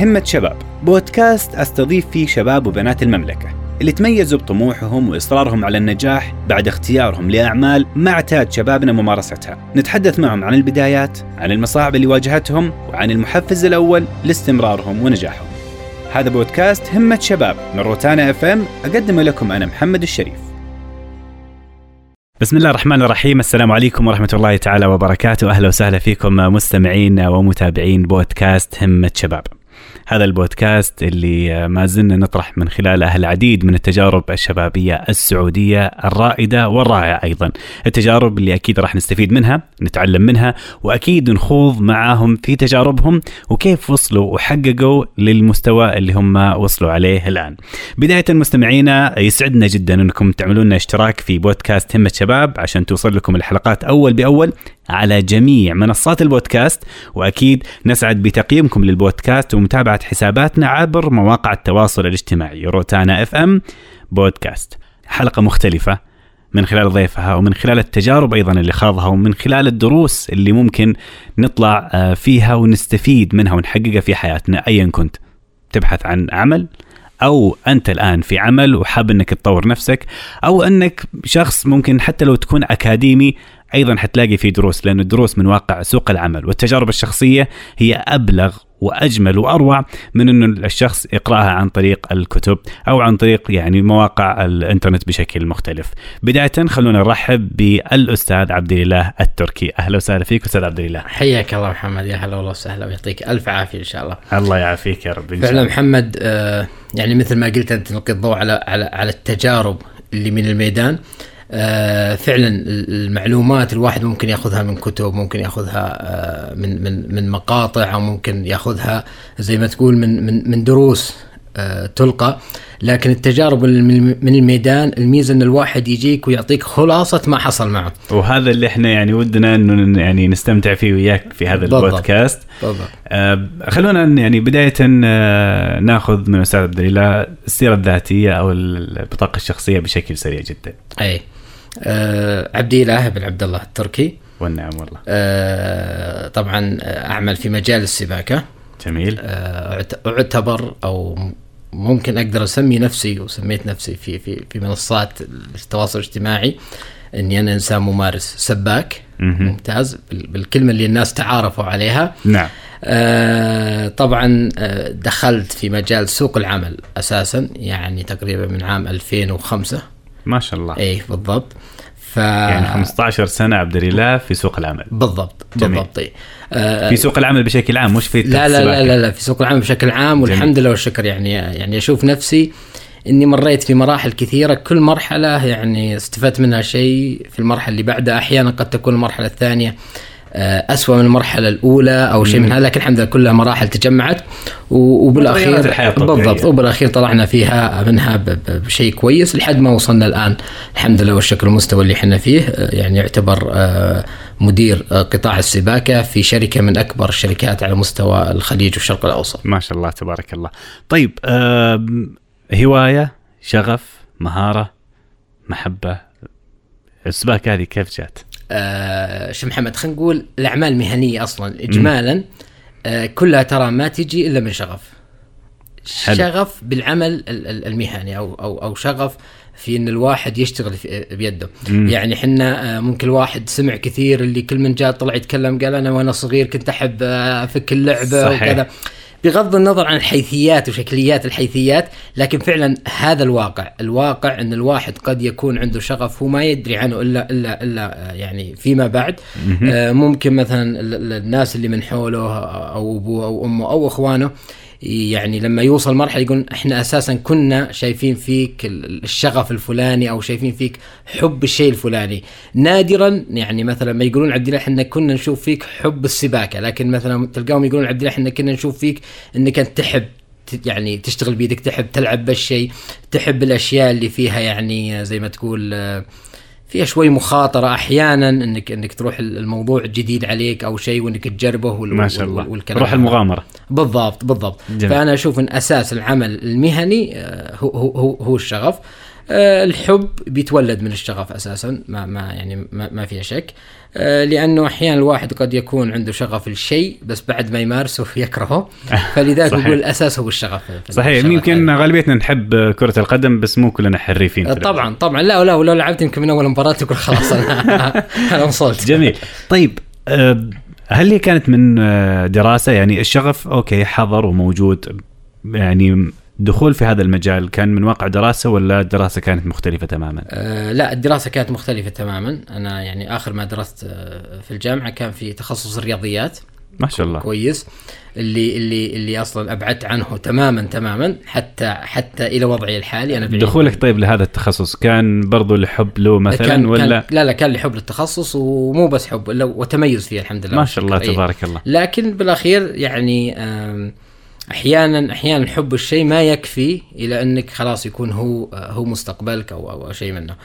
همة شباب. بودكاست أستضيف فيه شباب وبنات المملكة اللي تميزوا بطموحهم وإصرارهم على النجاح بعد اختيارهم لأعمال ما اعتاد شبابنا ممارستها. نتحدث معهم عن البدايات عن المصاعب اللي واجهتهم وعن المحفز الأول لاستمرارهم ونجاحهم. هذا بودكاست همة شباب من روتانا إف إم. أقدمه لكم أنا محمد الشريف. بسم الله الرحمن الرحيم. السلام عليكم ورحمة الله تعالى وبركاته. أهلا وسهلا فيكم مستمعين ومتابعين بودكاست همة شباب. هذا البودكاست اللي ما زلنا نطرح من خلاله العديد من التجارب الشبابية السعودية الرائدة والرائعة أيضا. التجارب اللي أكيد راح نستفيد منها نتعلم منها وأكيد نخوض معاهم في تجاربهم وكيف وصلوا وحققوا للمستوى اللي هم وصلوا عليه الآن. بداية مستمعينا يسعدنا جدا أنكم تعملون اشتراك في بودكاست همة شباب عشان توصل لكم الحلقات أول بأول. على جميع منصات البودكاست وأكيد نسعد بتقييمكم للبودكاست ومتابعة حساباتنا عبر مواقع التواصل الاجتماعي روتانا اف ام بودكاست. حلقة مختلفة من خلال ضيفها ومن خلال التجارب أيضا اللي خاضها ومن خلال الدروس اللي ممكن نطلع آه، فيها ونستفيد منها ونحققها في حياتنا ايا كنت. تبحث عن عمل أو أنت الآن في عمل وحاب إنك تطور نفسك أو إنك شخص ممكن حتى لو تكون أكاديمي أيضا حتلاقي في دروس لأن الدروس من واقع سوق العمل والتجارب الشخصية هي أبلغ وأجمل وأروع من إنه الشخص يقرأها عن طريق الكتب أو عن طريق يعني مواقع الإنترنت بشكل مختلف. بداية خلونا نرحب بالأستاذ عبد الاله التركي، أهلا وسهلا فيك أستاذ عبد الاله. حياك الله محمد يا هلا والله وسهلا ويعطيك ألف عافية إن شاء الله. الله يعافيك يا رب فعلا محمد آه يعني مثل ما قلت أنت تلقي الضوء على على على التجارب اللي من الميدان آه فعلا المعلومات الواحد ممكن يأخذها من كتب ممكن يأخذها آه من من من مقاطع أو ممكن يأخذها زي ما تقول من من من دروس آه تلقى. لكن التجارب من الميدان الميزة إن الواحد يجيك ويعطيك خلاصة ما حصل معه. وهذا اللي إحنا يعني ودنا إنه يعني نستمتع فيه وياك في هذا بالضبط. البودكاست. بالضبط. آه خلونا يعني بداية آه ناخذ من أستاذ عبد السيرة الذاتية أو البطاقة الشخصية بشكل سريع جدا. أي. آه عبد الاله بن عبد الله التركي. والنعم والله. آه طبعا أعمل في مجال السباكة. جميل. آه أعتبر أو ممكن أقدر أسمي نفسي وسميت نفسي في في في منصات التواصل الاجتماعي إني أنا إنسان ممارس سباك. ممتاز. بالكلمة اللي الناس تعارفوا عليها. نعم. آه طبعا آه دخلت في مجال سوق العمل أساسا يعني تقريبا من عام 2005 ما شاء الله. اي بالضبط. ف... يعني 15 سنة عبد الاله في سوق العمل. بالضبط جميل. بالضبط. آه في سوق العمل بشكل عام مش في لا لا, لا لا لا في سوق العمل بشكل عام والحمد لله والشكر. يعني يعني أشوف نفسي إني مريت في مراحل كثيرة. كل مرحلة يعني استفدت منها شيء. في المرحلة اللي بعدها أحيانا قد تكون المرحلة الثانية. أسوأ من المرحلة الأولى أو شيء من هذا لكن الحمد لله كلها مراحل تجمعت. وبالأخير بالضبط. وبالأخير طلعنا فيها منها بشيء كويس. لحد ما وصلنا الآن الحمد لله والشكر المستوى اللي إحنا فيه. آه، يعني يعتبر آه، مدير قطاع السباكة في شركة من أكبر الشركات على مستوى الخليج والشرق الأوسط. ما شاء الله تبارك الله. طيب هواية شغف مهارة محبة السباكة هذه كيف جات؟ آه شو محمد خلينا نقول الأعمال المهنية أصلا اجمالا آه كلها ترى ما تجي إلا من شغف حلو. شغف بالعمل المهني أو أو أو شغف في إن الواحد يشتغل بيده مم. يعني إحنا آه، ممكن الواحد سمع كثير اللي كل من جاء طلع يتكلم قال أنا وأنا صغير كنت أحب آه، أفك اللعبة صحيح. وكذا بغض النظر عن الحيثيات وشكليات الحيثيات لكن فعلا هذا الواقع. الواقع إن الواحد قد يكون عنده شغف هو ما يدري عنه الا الا إلا يعني فيما بعد. آه، ممكن مثلا الناس اللي من حوله أو أبوه أو أمه أو إخوانه يعني لما يوصل مرحلة يقول إحنا أساسا كنا شايفين فيك الشغف الفلاني أو شايفين فيك حب الشيء الفلاني. نادرا يعني مثلا ما يقولون عبد الله إحنا كنا نشوف فيك حب السباكة لكن مثلا تلقاهم يقولون عبد الله إحنا كنا نشوف فيك إنك أنت تحب يعني تشتغل بيدك تحب تلعب بالشيء تحب الأشياء اللي فيها يعني زي ما تقول آه فيها شوي مخاطرة أحيانا أنك أنك تروح الموضوع جديد عليك أو شيء وأنك تجربه وال ما شاء الله. والكلام روح المغامرة. بالضبط بالضبط. جميل. فأنا أشوف أن أساس العمل المهني آه، هو هو هو الشغف. آه، الحب بيتولد من الشغف أساسا ما ما يعني ما, ما فيها شك. لأنه أحيانا الواحد قد يكون عنده شغف الشيء بس بعد ما يمارسه يكرهه. فلذلك صحيح. نقول الأساس هو الشغف. صحيح. يمكن هذا. غالبيتنا نحب كرة القدم بس مو كلنا حريفين في طبعا طبعا. لا لا ولو لعبت يمكن من أول مباراة تقول خلاص أنا أنا وصلت. جميل. طيب آه، هل هي كانت من آه، دراسة؟ يعني الشغف أوكي حضر وموجود. يعني دخول في هذا المجال كان من واقع دراسة ولا الدراسة كانت مختلفة تماما؟ آه لا الدراسة كانت مختلفة تماما. أنا يعني آخر ما درست آه في الجامعة كان في تخصص الرياضيات. ما شاء الله. كويس. اللي اللي اللي أصلا أبعدت عنه تماما تماما حتى حتى إلى وضعي الحالي. أنا بعيد. دخولك طيب لهذا التخصص كان برضو لحب له مثلا كان ولا؟ كان لا لا كان لي حب للتخصص ومو بس حب وتميز فيه الحمد لله. ما شاء الله. إيه. تبارك الله. لكن بالأخير يعني أحيانا أحيانا حب الشيء ما يكفي إلى أنك خلاص يكون هو هو مستقبلك أو أو, شيء منه.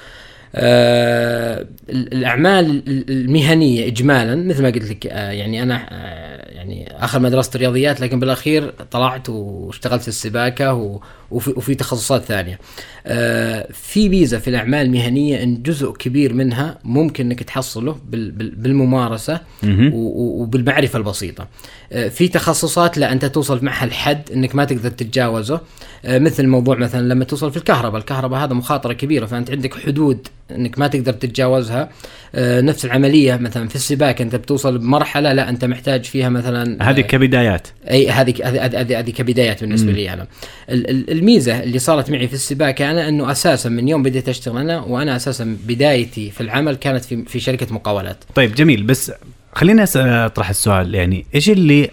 آه الأعمال المهنية اجمالا مثل ما قلت لك آه يعني أنا آه يعني آخر ما درست رياضيات لكن بالأخير طلعت واشتغلت في السباكه وفي, وفي تخصصات ثانية. آه في ميزه في الأعمال المهنية إن جزء كبير منها ممكن إنك تحصله بال- بال- بالممارسة وبالمعرفة البسيطة. آه، في تخصصات لا أنت توصل معها الحد إنك ما تقدر تتجاوزه آه، مثل موضوع مثلا لما توصل في الكهرباء، الكهرباء هذا مخاطرة كبيرة فأنت عندك حدود إنك ما تقدر تتجاوزها. نفس العملية مثلا في السباق أنت بتوصل بمرحلة لا أنت محتاج فيها مثلا هذه كبدايات أي هذه هذه هذه كبدايات بالنسبة لي أنا ال- ال- الميزة اللي صارت معي في السباكه أنا أنه أساسا من يوم بديت أشتغل أنا وأنا أساسا بدايتي في العمل كانت في في شركة مقاولات. طيب جميل. بس خليني أطرح السؤال. يعني إيش اللي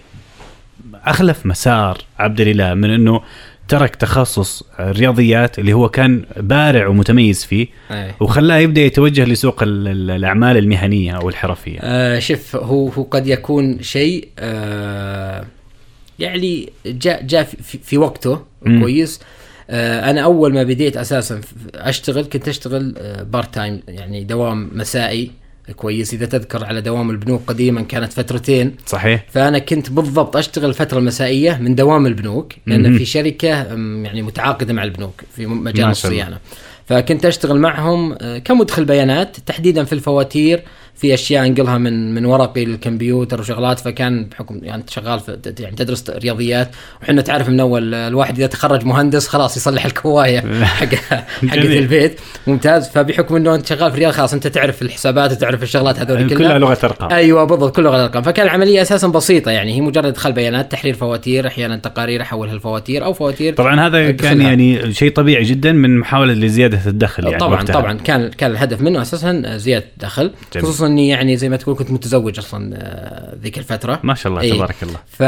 أخلف مسار عبد الإله من أنه ترك تخصص الرياضيات اللي هو كان بارع ومتميز فيه أي. وخلاه يبدأ يتوجه لسوق ال- ال- الأعمال المهنية أو الحرفية؟ آه شوف هو هو قد يكون شيء آه يعني جاء جاء في, في- وقته مم. كويس آه أنا أول ما بديت أساسا أشتغل كنت أشتغل آه part time يعني دوام مسائي كويس إذا تذكر على دوام البنوك قديما كانت فترتين صحيح فأنا كنت بالضبط أشتغل الفترة المسائية من دوام البنوك لأن مهم. في شركة يعني متعاقدة مع البنوك في مجال. الصيانة فكنت أشتغل معهم آه، كمدخل بيانات تحديدا في الفواتير في أشياء أنقلها من من ورقي للكمبيوتر وشغلات فكان بحكم يعني شغال في يعني تدرس رياضيات وحنا تعرف من أول الواحد إذا تخرج مهندس خلاص يصلح الكواية حق حق. البيت ممتاز فبحكم إنه أنت شغال في رياضيات خلاص أنت تعرف الحسابات وتعرف الشغلات هذول كلها كلها لغة أرقام أيوه بالضبط كله لغة أرقام فكان العملية أساسا بسيطة يعني هي مجرد ادخال بيانات تحرير فواتير أحيانا تقارير احولها لفواتير أو فواتير طبعا هذا كان. يعني شيء طبيعي جدا من محاولة لزيادة الدخل يعني طبعا وقتها. طبعا كان كان الهدف منه أساسا زيادة دخل جميل. خصوصا اني يعني زي ما تقول كنت متزوج أصلا آه، ذيك الفترة. ما شاء الله إيه. تبارك الله. ف...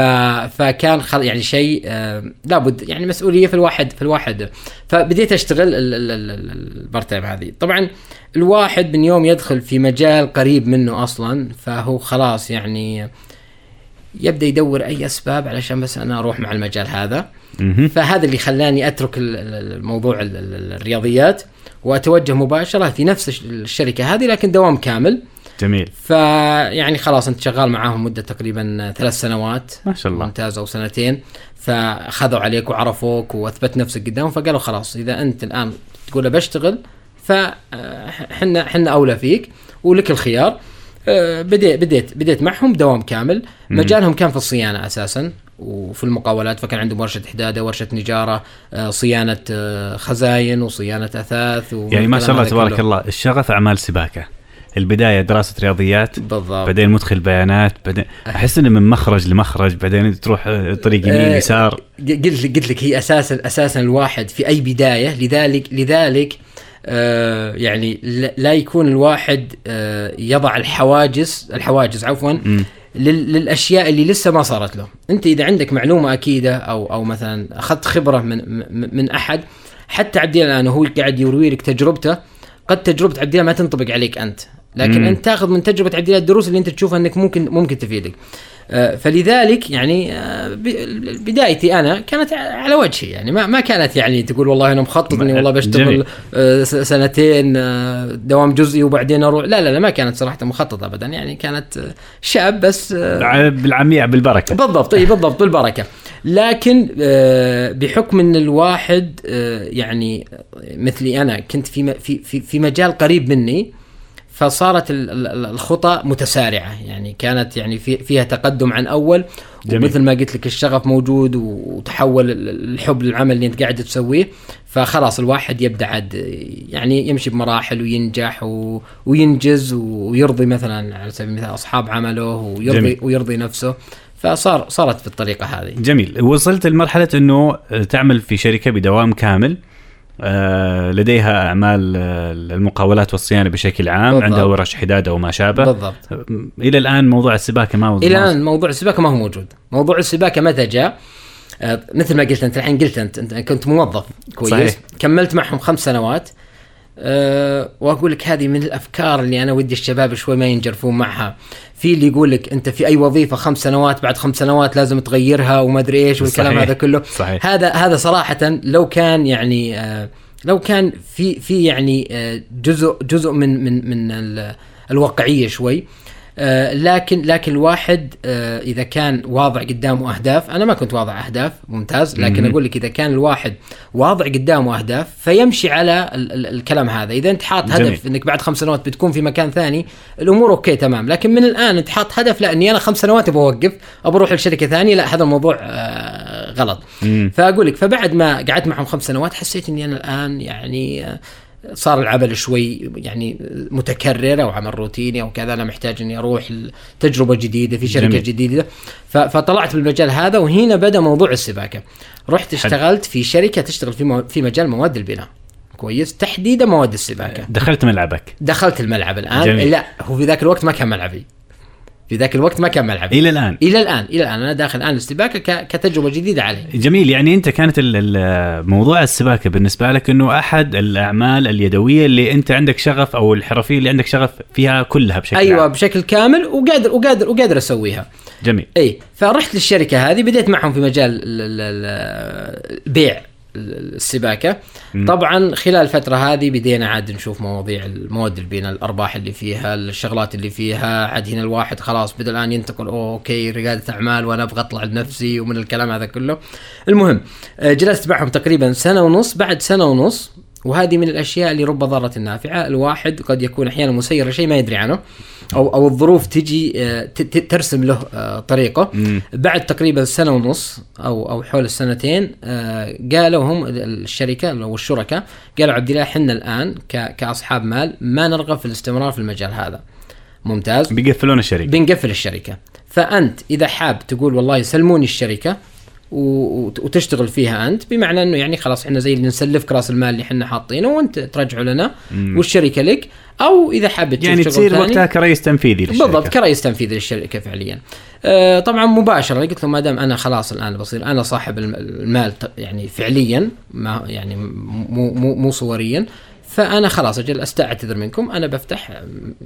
فكان خل... يعني شيء آه... لابد يعني مسؤولية في الواحد في الواحد. فبديت أشتغل ال- ال- ال- ال- ال part time هذه. طبعا الواحد من يوم يدخل في مجال قريب منه أصلا فهو خلاص يعني يبدأ يدور أي أسباب علشان بس أنا أروح مع المجال هذا. فهذا اللي خلاني أترك ال- ال- الموضوع ال- ال- الرياضيات وأتوجه مباشرة في نفس الش- الشركة هذه لكن دوام كامل. جميل. فيعني خلاص انت شغال معاهم مدة تقريبا ثلاث سنوات. ما شاء الله. ممتاز أو سنتين. فأخذوا عليك وعرفوك وأثبت نفسك قدامهم فقالوا خلاص إذا أنت الآن تقول بشتغل فحنا حنا أولى فيك ولك الخيار. آه، بديت بديت بديت معهم دوام كامل. مجالهم كان في الصيانة أساسا وفي المقاولات فكان عندهم ورشة حداده ورشة نجارة آه، صيانة آه، خزاين وصيانة أثاث يعني ما شاء الله تبارك. الله الشغف أعمال سباكة. البداية دراسة رياضيات بالضبط. بعدين مدخل بيانات بعدين أحس إنه من مخرج لمخرج بعدين تروح طريق يمين آه، يسار. قلت لك قلت لك هي أساسا أساسا الواحد في أي بداية. لذلك لذلك آه يعني لا- يكون الواحد آه يضع الحواجز الحواجز عفوا. لل- للأشياء اللي لسه ما صارت له أنت إذا عندك معلومة أكيدة أو أو مثلا أخذت خبرة من م- من أحد حتى عبد الله الآن وهو قاعد يروي لك تجربته قد تجربة عبد الله ما تنطبق عليك أنت. لكن مم. أنت تاخذ من تجربة عبد الدروس اللي أنت تشوفها أنك ممكن ممكن تفيدك آه، فلذلك يعني آه، بدايتي أنا كانت على وجهي يعني ما ما كانت يعني تقول والله أنا مخطط اني والله. بشتغل آه، سنتين دوام جزئي وبعدين أروح لا لا لا ما كانت صراحة مخططه ابدا يعني كانت شاب بس بالعامية بالبركة بالضبط إي بالضبط بالبركة لكن بحكم إن الواحد يعني مثلي أنا كنت في في في, في مجال قريب مني فصارت ال- ال- الخطى متسارعة. يعني كانت يعني في فيها تقدم عن أول جميل. ومثل ما قلت لك الشغف موجود وتحول ال- الحب للعمل اللي أنت قاعد تسويه فخلاص الواحد يبدأ عاد يعني يمشي بمراحل وينجح و- وينجز ويرضي مثلا على سبيل المثال أصحاب عمله ويرضي جميل. ويرضي نفسه. فصار صارت بالطريقة هذه. جميل. وصلت لمرحلة إنه تعمل في شركة بدوام كامل. لديها أعمال آه، المقاولات والصيانة بشكل عام بالضبط. عندها ورش حدادة وما شابه بالضبط آه، إلى الآن موضوع السباكه ما إلى الآن موضوع السباكه ما هو موجود موضوع السباكه متى جاء آه، مثل ما قلت أنت الحين قلت أنت, أنت كنت موظف كويس صحيح. كملت معهم خمس سنوات أه وأقول لك هذه من الأفكار اللي أنا ودي الشباب شوي ما ينجرفون معها في اللي يقول لك أنت في أي وظيفة خمس سنوات بعد خمس سنوات لازم تغيرها وما أدري إيش والكلام صحيح. هذا كله صحيح. هذا هذا صراحة لو كان يعني آه لو كان في في يعني آه جزء جزء من من من ال- الواقعية شوي لكن لكن الواحد آه إذا كان واضع قدامه أهداف أنا ما كنت واضع أهداف ممتاز لكن. أقول لك إذا كان الواحد واضع قدامه أهداف فيمشي على ال ال الكلام هذا إذا أنت حاط جميل. هدف إنك بعد خمس سنوات بتكون في مكان ثاني الأمور أوكي تمام لكن من الآن أنت حاط هدف لا اني أنا خمس سنوات أبغى أوقف ابى أروح لشركة ثانية لا هذا الموضوع آه غلط. فأقول لك فبعد ما قعدت معهم خمس سنوات حسيت إني أنا الآن يعني آه، صار العمل شوي يعني متكرر أو عمل روتيني أو كذا أنا محتاج إني أروح لتجربة جديدة في شركة جميل. جديدة. فطلعت بالمجال هذا وهنا بدأ موضوع السباكة. رحت اشتغلت في شركة تشتغل في مو- في مجال مواد البناء. كويس. تحديدا مواد السباكة. دخلت ملعبك. دخلت الملعب الآن. جميل. لا هو في ذاك الوقت ما كان ملعبي. في ذاك الوقت ما كان ملعبي. إلى الآن. إلى الآن إلى الآن. أنا داخل الآن السباكه كتجربة جديدة علي جميل. يعني أنت كانت موضوع السباكة بالنسبة لك إنه أحد الأعمال اليدوية اللي أنت عندك شغف أو الحرفية اللي عندك شغف فيها كلها بشكل أيوه عام. بشكل كامل وقادر وقادر وقادر أسويها. جميل. اي فرحت للشركة هذه بديت معهم في مجال ال- ال- ال- البيع السباكة. مم. طبعا خلال الفترة هذه بدينا عاد نشوف مواضيع المواد البناء الأرباح اللي فيها الشغلات اللي فيها. عاد هنا الواحد خلاص بدأ الآن ينتقل أوه أوكي ريادة أعمال وأنا أبغى أطلع لنفسي ومن الكلام هذا كله. المهم آه، جلست معهم تقريبا سنة ونص بعد سنة ونص وهذه من الأشياء اللي رب ضاره نافعه، الواحد قد يكون أحيانا مسير لشيء ما يدري عنه. أو أو الظروف تجي آه، ترسم له آه، طريقة. بعد تقريبا سنة ونص أو أو حول السنتين آه، قالوا هم الشركة أو الشركاء قالوا عبد الله إحنا الآن كأصحاب مال ما نرغب في الاستمرار في المجال هذا. ممتاز. بيقفلون الشركة. بنقفل الشركة. فأنت إذا حاب تقول والله سلموني الشركة وتشتغل فيها أنت بمعنى إنه يعني خلاص إحنا زي اللي نسلفك راس المال اللي إحنا حاطينه وأنت ترجعه لنا مم. والشركة لك أو إذا حاب تشوف يعني تصير وقتها كرئيس تنفيذي للشركة بالضبط كرئيس تنفيذي للشركة فعليا. آه طبعا مباشرة قلت لهم ما دام أنا خلاص الآن بصير أنا صاحب الم- المال يعني فعليا ما يعني مو مو مو صوريا فأنا خلاص أجل أستعتذر منكم. أنا بفتح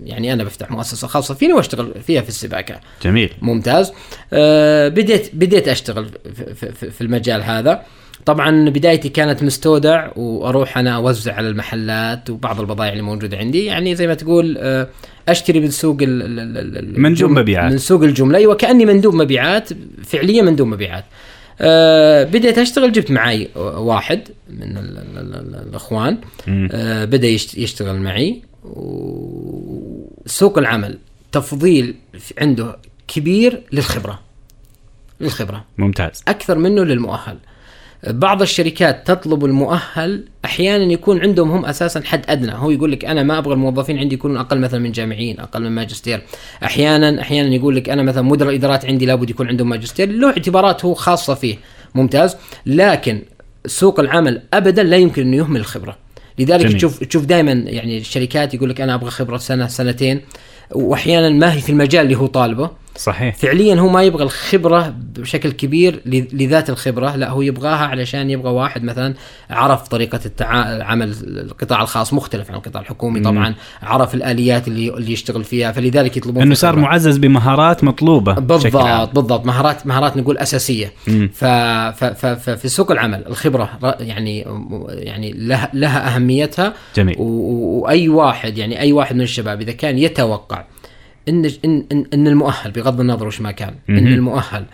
يعني أنا بفتح مؤسسة خاصة فيني وأشتغل فيها في السباكة. جميل. ممتاز. آه بديت بديت أشتغل في, في, في- المجال هذا. طبعا بدايتي كانت مستودع وأروح أنا أوزع على المحلات وبعض البضائع اللي موجودة عندي. يعني زي ما تقول آه أشتري من سوق ال ال ال مندوب مبيعات. من سوق الجملة. أيوه كأني مندوب مبيعات. فعليا مندوب مبيعات. آه بديت أشتغل جبت معي واحد من ال ال ال ال الإخوان. آه بدأ يشت- يشتغل معي. وسوق العمل تفضيل عنده كبير للخبرة. للخبرة. ممتاز. أكثر منه للمؤهل. بعض الشركات تطلب المؤهل أحيانا يكون عندهم هم أساسا حد أدنى. هو يقول لك أنا ما أبغى الموظفين عندي يكونون أقل مثلا من جامعيين أقل من ماجستير. أحيانا أحيانا يقول لك أنا مثلا مدير الإدارات عندي لابد يكون عندهم ماجستير. له اعتبارات هو خاصة فيه. ممتاز. لكن سوق العمل ابدا لا يمكن إنه يهمل الخبرة. لذلك جميل. تشوف تشوف دائما يعني الشركات يقول لك أنا أبغى خبرة سنة سنتين. وأحيانا ما هي في المجال اللي هو طالبه. صحيح فعليا هو ما يبغى الخبرة بشكل كبير لذات الخبرة لا هو يبغاها علشان يبغى واحد مثلا عرف طريقة التعا... عمل القطاع الخاص مختلف عن القطاع الحكومي طبعا عرف الآليات اللي اللي يشتغل فيها فلذلك يطلبون انه صار. معزز بمهارات مطلوبة. بالضبط بالضبط مهارات مهارات نقول أساسية. ف ف ف ففي سوق العمل الخبرة يعني يعني لها لها أهميتها جميل. وأي واحد يعني أي واحد من الشباب إذا كان يتوقع إن ان ان, المؤهل بغض النظر وش ما كان إن. المؤهل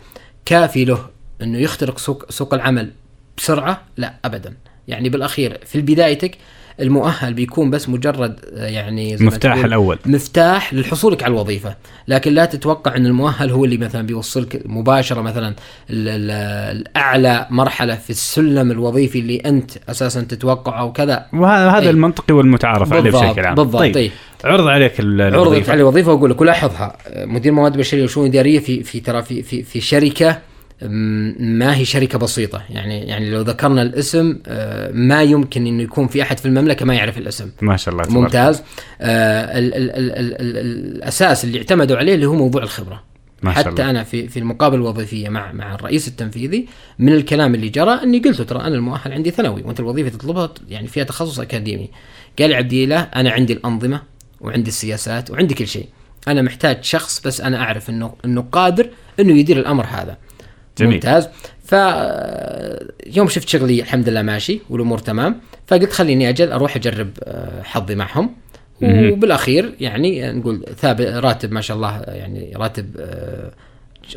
كافي له إنه يخترق سوق سوق العمل بسرعة؟ لا ابدا. يعني بالأخير في بدايتك المؤهل بيكون بس مجرد آه، يعني مفتاح الأول. مفتاح للحصولك على الوظيفة. لكن لا تتوقع إن المؤهل هو اللي مثلا بيوصلك مباشرة مثلا الأعلى مرحلة في السلم الوظيفي اللي أنت أساسا تتوقعه وكذا. وهذا المنطقي والمتعارف عليه بشكل عام. بالضبط طيب. طيب. عرض عليك الوظيفة. عرضت علي الوظيفة وأقول لك ولاحظها مدير مواد بشرية وشؤون إدارية في في ترى في في, في شركة ما هي شركة بسيطة. يعني يعني لو ذكرنا الاسم آه، ما يمكن إنه يكون في أحد في المملكة ما يعرف الاسم. ما شاء الله ممتاز. آه ال ال ال ال ال الأساس اللي اعتمدوا عليه اللي هو موضوع الخبرة. ما شاء حتى الله. أنا في في المقابله الوظيفية مع مع الرئيس التنفيذي من الكلام اللي جرى إني قلت ترى أنا المؤهل عندي ثانوي وأنت الوظيفة تطلبها يعني فيها تخصص أكاديمي. قال لي عبد الله أنا عندي الأنظمة وعندي السياسات وعندي كل شيء. أنا محتاج شخص بس أنا أعرف انه إنه قادر إنه يدير الأمر هذا. جميل. ممتاز. ف يوم شفت شغلي الحمد لله ماشي والأمور تمام فقلت خليني أجل أروح أجرب آه، حظي معهم. وبالأخير يعني نقول ثابت راتب ما شاء الله يعني راتب آه،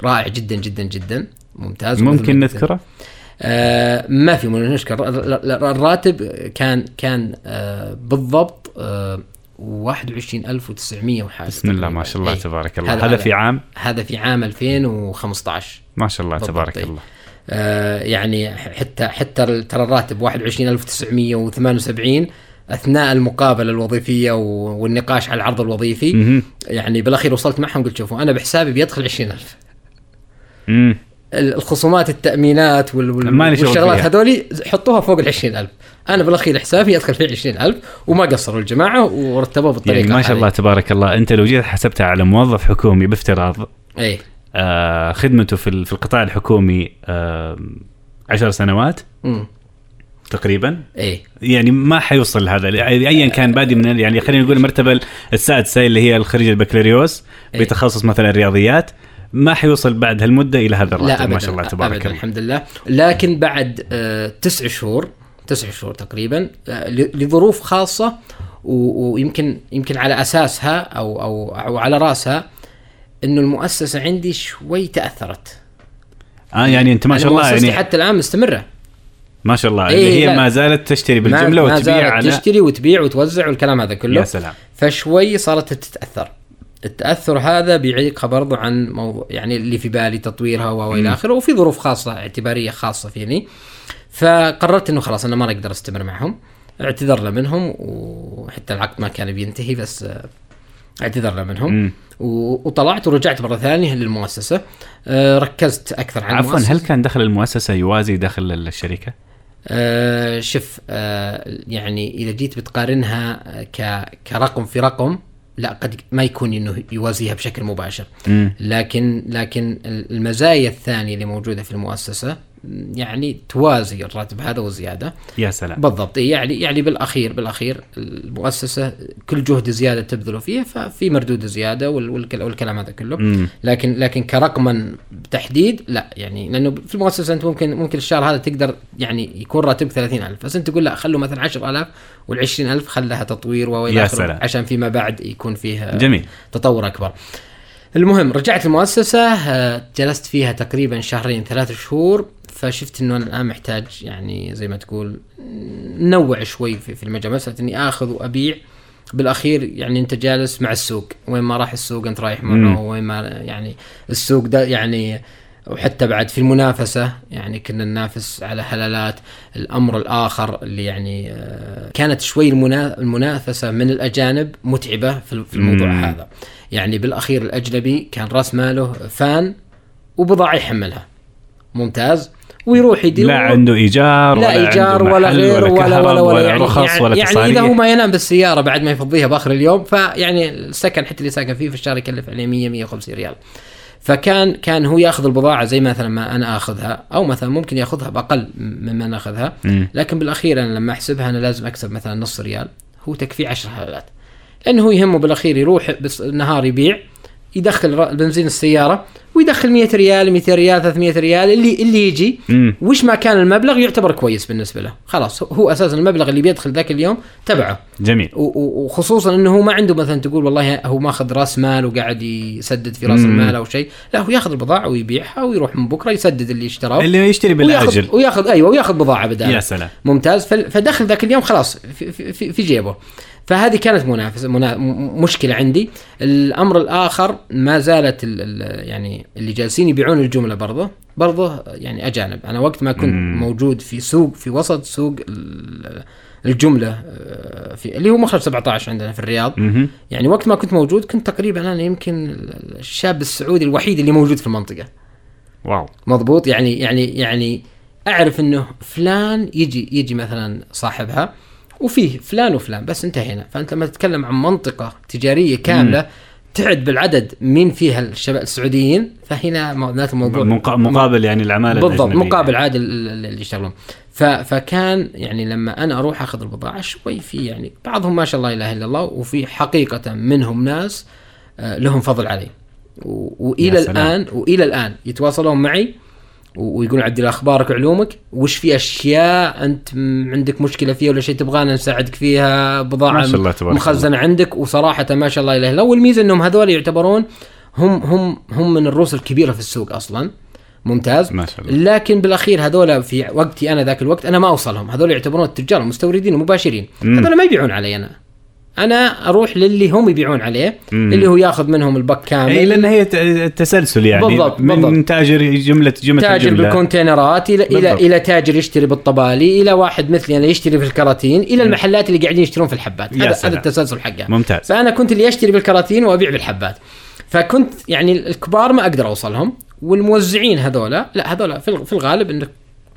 رائع جدا جدا جدا. ممتاز. ممكن نذكره؟ آه ما في مشكله الراتب كان كان آه بالضبط آه 21900 وحاجة. بسم الله ما شاء الله إيه. تبارك الله. هذا, هذا في عام؟ هذا في عام 2015 ما شاء الله تبارك طيب. الله. آه يعني حتى حتى ترى الراتب 21978 أثناء المقابلة الوظيفية والنقاش على العرض الوظيفي. يعني بالأخير وصلت معهم قلت شوفوا أنا بحسابي بيدخل 20000 امم الخصومات التأمينات والشغلات هذولي حطوها فوق ال 20000 أنا بالأخير حسابي أدخل فيه 20000 وما قصروا الجماعة ورتبوه بالطريقة يعني ما شاء الله تبارك الله. أنت لو جيت حسبتها على موظف حكومي بافتراض اي آه خدمته في في القطاع الحكومي آه 10 سنوات م. تقريبا. إيه. يعني ما حيوصل لهذا. ايا كان بادي من يعني خلينا نقول المرتبة السادسة اللي هي الخريج البكالوريوس إيه؟ بتخصص مثلا الرياضيات. ما حيوصل بعد هالمدة إلى هذا الراتب لا ما شاء الله تبارك أبداً الله. الحمد لله. لكن بعد آه تسع شهور تسع شهور تقريبا آه لظروف خاصة ويمكن يمكن على أساسها أو أو أو على رأسها إنه المؤسسة عندي شوي تأثرت. آه يعني أنت ما شاء الله يعني حتى الآن مستمرة. ما شاء الله إيه اللي هي ما زالت تشتري بالجملة ما وتبيع ما على تشتري وتبيع وتوزع والكلام هذا كله. يا سلام. فشوي صارت تتأثر. التأثر هذا بيعيقها برضو عن موضوع يعني اللي في بالي تطويرها وإلى آخره وفي ظروف خاصة اعتبارية خاصة فيني. فقررت إنه خلاص أنا ما أقدر أستمر معهم. اعتذرنا منهم وحتى العقد ما كان بينتهي بس اعتذرنا منهم. وطلعت ورجعت مرة ثانية للمؤسسة. آه، ركزت أكثر على عفوا هل كان دخل المؤسسة يوازي دخل الشركة؟ أه شوف أه يعني إذا جيت بتقارنها كرقم في رقم لا قد ما يكون إنه يوازيها بشكل مباشر. لكن لكن المزايا الثانية اللي موجودة في المؤسسة يعني توازي الراتب هذا وزيادة. يا سلام. بالضبط. يعني يعني بالأخير بالأخير المؤسسة كل جهد زيادة تبذله فيه ففي مردود زيادة والكلام هذا كله. مم. لكن لكن كرقما بتحديد لا. يعني لأنه في المؤسسة أنت ممكن ممكن الشهر هذا تقدر يعني يكون راتبك 30000 بس أنت تقول لا خلوا مثلا 10000 وال 20000 خلها تطوير وإلى آخره. عشان فيما بعد يكون فيه جميل. تطور أكبر. المهم رجعت المؤسسة آه، جلست فيها تقريبا شهرين ثلاث شهور فشفت إنه أنا الآن محتاج يعني زي ما تقول نوع شوي في, المجال. مسألة إني آخذ وأبيع. بالأخير يعني أنت جالس مع السوق. وين ما راح السوق أنت رايح معه. وين ما يعني السوق ده يعني وحتى بعد في المنافسة يعني كنا ننافس على هلالات الأمر الآخر اللي يعني آه، كانت شوي المنافسة من الأجانب متعبة في الموضوع مم. هذا. يعني بالأخير الأجنبي كان رأس ماله فان وبضاعة يحملها. ممتاز. ويروح يدير لا عنده إيجار لا إيجار ولا غير ولا ولا ولا, ولا يعني رخص يعني ولا يعني إذا هو ما ينام بالسيارة بعد ما يفضيها بآخر اليوم فيعني السكن حتى اللي ساكن فيه في الشهر يكلف عليه 100 150 ريال. فكان كان هو ياخذ البضاعة زي مثلا ما أنا آخذها أو مثلا ممكن ياخذها بأقل مما أنا أخذها. لكن بالأخير أنا لما أحسبها أنا لازم أكسب مثلا نص ريال. هو تكفيه 10 حلالات. لأنه هو يهمه بالأخير يروح بس النهار يبيع يدخل بنزين السيارة ويدخل 100 ريال 200 ريال 300 ريال اللي اللي يجي. وش ما كان المبلغ يعتبر كويس بالنسبة له. خلاص هو أساسا المبلغ اللي بيدخل ذاك اليوم تبعه. جميل. وخصوصا إنه هو ما عنده مثلا تقول والله هو ماخذ راس مال وقاعد يسدد في راس. المال أو شيء. لا هو ياخذ البضاعة ويبيعها ويروح من بكرة يسدد اللي اشتراه. اللي يشتري بالأجل. وياخذ أيوه وياخذ بضاعة يا بداله سلام. ممتاز. فدخل ذاك اليوم خلاص في, في, في, في جيبه. فهذه كانت منافسه منا مشكلة عندي. الأمر الآخر ما زالت ال ال يعني اللي جالسين يبيعون الجملة برضه. برضه يعني أجانب. أنا وقت ما كنت مم. موجود في سوق في وسط سوق ال- الجملة آه، في اللي هو مخرج 17 عندنا في الرياض. مهم. يعني وقت ما كنت موجود كنت تقريبا أنا يمكن الشاب السعودي الوحيد اللي موجود في المنطقة. واو. مضبوط؟ يعني يعني يعني أعرف إنه فلان يجي يجي مثلا صاحبها وفيه فلان وفلان بس انتهينا. فأنت لما تتكلم عن منطقة تجارية كاملة تعد بالعدد مين فيها الشباب السعوديين فهنا معناته الموضوع مقا- مقابل يعني العمالة بالضبط. مقابل عادل اللي يشتغلون. فكان يعني لما أنا أروح أخذ البضاعة شوي في يعني بعضهم ما شاء الله إله إلا الله وفي حقيقة منهم ناس آه، لهم فضل علي. وإلى. الان وإلى الآن يتواصلون معي. ويقولون الله أخبارك وعلومك وش في أشياء أنت عندك مشكلة فيها ولا شيء تبغانا نساعدك فيها؟ بضاعة ما شاء الله تبارك مخزنة عندك وصراحة ما شاء الله إله إلا الله. والميزة إنهم هذول يعتبرون هم هم هم من الرؤوس الكبيرة في السوق أصلا. ممتاز. ما شاء الله. لكن بالأخير هذول في وقتي أنا ذاك الوقت أنا ما أوصلهم. هذول يعتبرون التجار المستوردين المباشرين. هذول ما يبيعون علي أنا. أنا أروح للي هم يبيعون عليه مم. اللي هو ياخذ منهم البك كامل إي لأن هي ت- التسلسل يعني بالضبط، من بالضبط. تاجر جمله جملة تاجر الجملة. بال containerات إلى إلى بالضبط. إلى تاجر يشتري بالطبالي إلى واحد مثلي أنا يشتري في الكراتين إلى المحلات اللي قاعدين يشترون في الحبات هذا. هذا التسلسل حقه ممتاز فأنا كنت اللي أشتري بالكراتين وأبيع بالحبات فكنت يعني الكبار ما أقدر أوصلهم والموزعين هذولا لا هذولا في الغالب إنك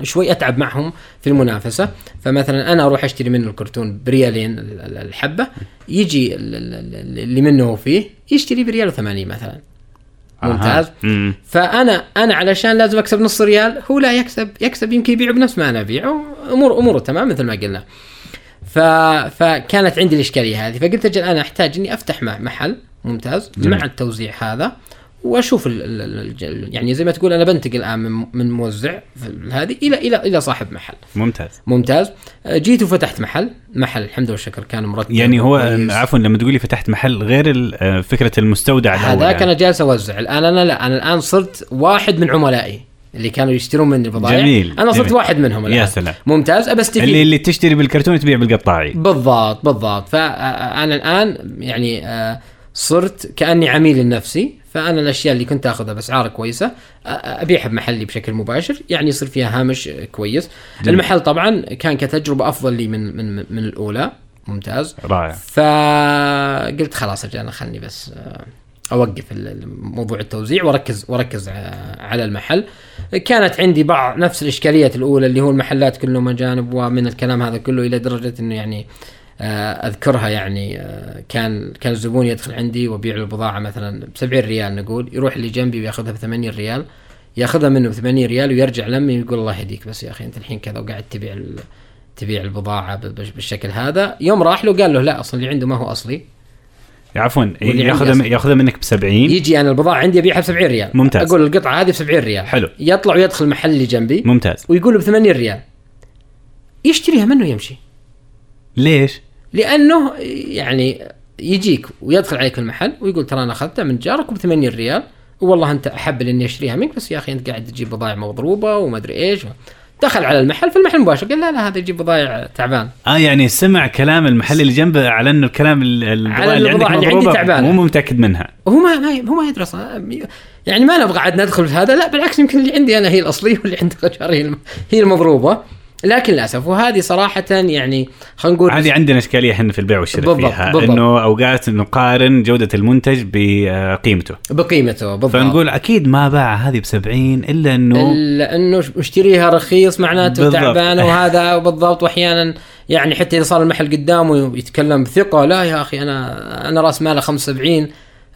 شوي أتعب معهم في المنافسة. فمثلا أنا أروح أشتري منه الكرتون بريالين ال- ال- الحبة يجي ال- ال- ال- اللي منه فيه يشتري بريال و80 مثلا. ممتاز. مم. فانا أنا علشان لازم أكسب نص ريال هو لا يكسب يكسب يمكن يبيع بنفس ما أنا ابيع امور أموره تمام مثل ما قلنا. ف... فكانت عندي الإشكالية هذه. فقلت أجل أنا أحتاج إني أفتح مع محل ممتاز. مع التوزيع هذا. وأشوف ال... ال... ال... ال- يعني زي ما تقول أنا بنتقل الآن من, من موزع هذه إلى إلى إلى صاحب محل. ممتاز. ممتاز. أه، جيت وفتحت محل. محل الحمد لله والشكر كان مرتب يعني هو. عفوا لما تقولي فتحت محل غير آه، فكرة المستودع هذاك يعني. أنا جالس أوزع. الآن أنا لا أنا الآن صرت واحد من عملائي اللي كانوا يشترون مني البضائع جميل، أنا صرت جميل. واحد منهم الآن. يا سلام. ممتاز. أبى استفيد. اللي اللي تشتري بالكرتون تبيع بالقطاعي. بالضبط بالضبط. فانا الآن يعني آه، صرت كأني عميل لنفسي فأنا الأشياء اللي كنت آخذها بأسعار كويسة أبيعها بمحلي بشكل مباشر يعني يصير فيها هامش كويس. جميل. المحل طبعا كان كتجربة أفضل لي من من من الأولى. ممتاز. رائع. فقلت خلاص أجل أنا خلني بس أوقف موضوع التوزيع وأركز وأركز على المحل. كانت عندي بعض نفس الإشكاليات الأولى اللي هو المحلات كلهم أجانب ومن الكلام هذا كله إلى درجة إنه يعني أذكرها يعني آه، كان كان الزبون يدخل عندي وابيع له البضاعه مثلا ب 70 ريال نقول يروح اللي جنبي ويأخذها ب 80 ريال يأخذها منه ب 80 ريال ويرجع لمي يقول الله يهديك بس يا أخي أنت الحين كذا وقاعد تبيع تبيع البضاعة بالشكل هذا. يوم راح له قال له لا أصلا اللي عنده ما هو أصلي. عفوا يأخذها يأخذها منك ب 70 يجي أنا البضاعة عندي أبيعها ب 70 ريال. ممتاز. أقول القطعة هذه ب 70 ريال. حلو. يطلع ويدخل المحل اللي جنبي. ممتاز. ويقول ب 80 ريال. يشتريها منه يمشي. ليش؟ لأنه يعني يجيك ويدخل عليك المحل ويقول ترى أنا اخذتها من جارك ب 80 ريال والله أنت أحب اني أشتريها منك بس يا أخي أنت قاعد تجيب بضائع مضروبة وما أدري إيش. دخل على المحل في المحل مباشر قال لا لا هذا يجيب بضائع تعبان. آه يعني سمع كلام المحل اللي جنبه على أنه الكلام ال- البضاعة اللي عندك اللي عندي تعبانة. مو متأكد منها. هو ما ما هو ما يدري أصلا يعني ما نبغى عاد ندخل في هذا لا بالعكس يمكن اللي عندي أنا هي الأصلية واللي عند هي المضروبة. لكن للأسف وهذه صراحة يعني خلينا نقول هذه عندنا إشكالية إحنا في البيع والشراء بالضبط، فيها بالضبط. إنه أوقات نقارن جودة المنتج بقيمته بقيمته بالضبط فنقول أكيد ما باع هذه ب 70 إلا إنه إلا إنه مشتريها رخيص معناته. تعبانة وهذا بالضبط وأحيانا يعني حتى إذا صار المحل قدامه يتكلم بثقة لا يا أخي أنا أنا رأس ماله 75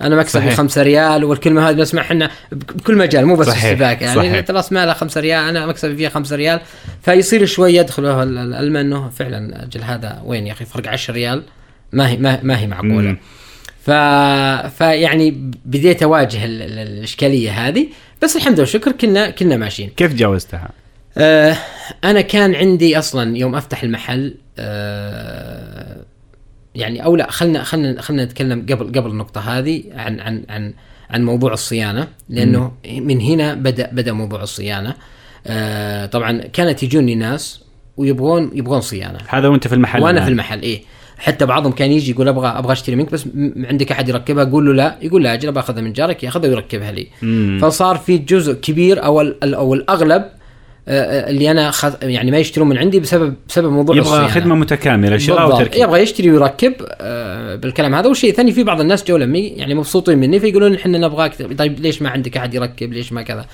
أنا مكسبي صحيح. 5 ريال والكلمة هذه نسمعها إحنا بكل مجال مو بس صحيح، السباك يعني صحيح. انت راس ماله 5 ريال أنا مكسبي فيها 5 ريال فيصير شوي يدخل له ال- ال- الالم إنه فعلا أجل هذا وين يا أخي فرق 10 ريال ما هي ما, ما هي معقولة مم. ف... فيعني بديت أواجه ال... ال... الإشكالية هذه بس الحمد لله والشكر كنا كنا ماشيين كيف جاوزتها؟ آه أنا كان عندي أصلا يوم أفتح المحل آه يعني أو لا خلنا خلنا خلنا نتكلم قبل قبل النقطة هذه عن عن عن عن موضوع الصيانة لأنه من هنا بدأ بدأ موضوع الصيانة. آه طبعا كانت يجوني ناس ويبغون يبغون صيانة. هذا وأنت في المحل وأنا. في المحل إيه. حتى بعضهم كان يجي يقول أبغى أبغى أشتري منك بس م- عندك أحد يركبها؟ أقول له لا. يقول لا أجل باخذها من جارك ياخذها ويركبها لي. مم. فصار في جزء كبير أو أو الأغلب اللي أنا خذ يعني ما يشترون من عندي بسبب بسبب موضوع يبغى الصيانة. خدمة متكاملة شراء. وتركيب. يبغى يشتري ويركب آه، بالكلام هذا. والشيء الثاني في بعض الناس جو لمي يعني مبسوطين مني فيقولون إحنا نبغاك طيب ليش ما عندك أحد يركب؟ ليش ما كذا؟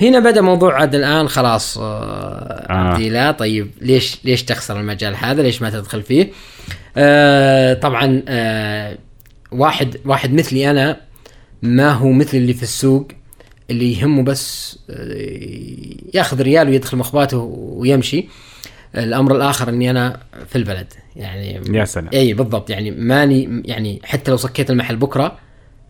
هنا بدأ موضوع عاد الآن خلاص آه آه. الله طيب ليش ليش تخسر المجال هذا؟ ليش ما تدخل فيه؟ آه طبعا آه واحد واحد مثلي أنا ما هو مثل اللي في السوق. اللي يهمه بس آه، ياخذ ريال ويدخل مخباته ويمشي. الأمر الآخر إني أنا في البلد. يعني يا سلام. اي بالضبط. يعني ماني يعني حتى لو سكيت المحل بكرة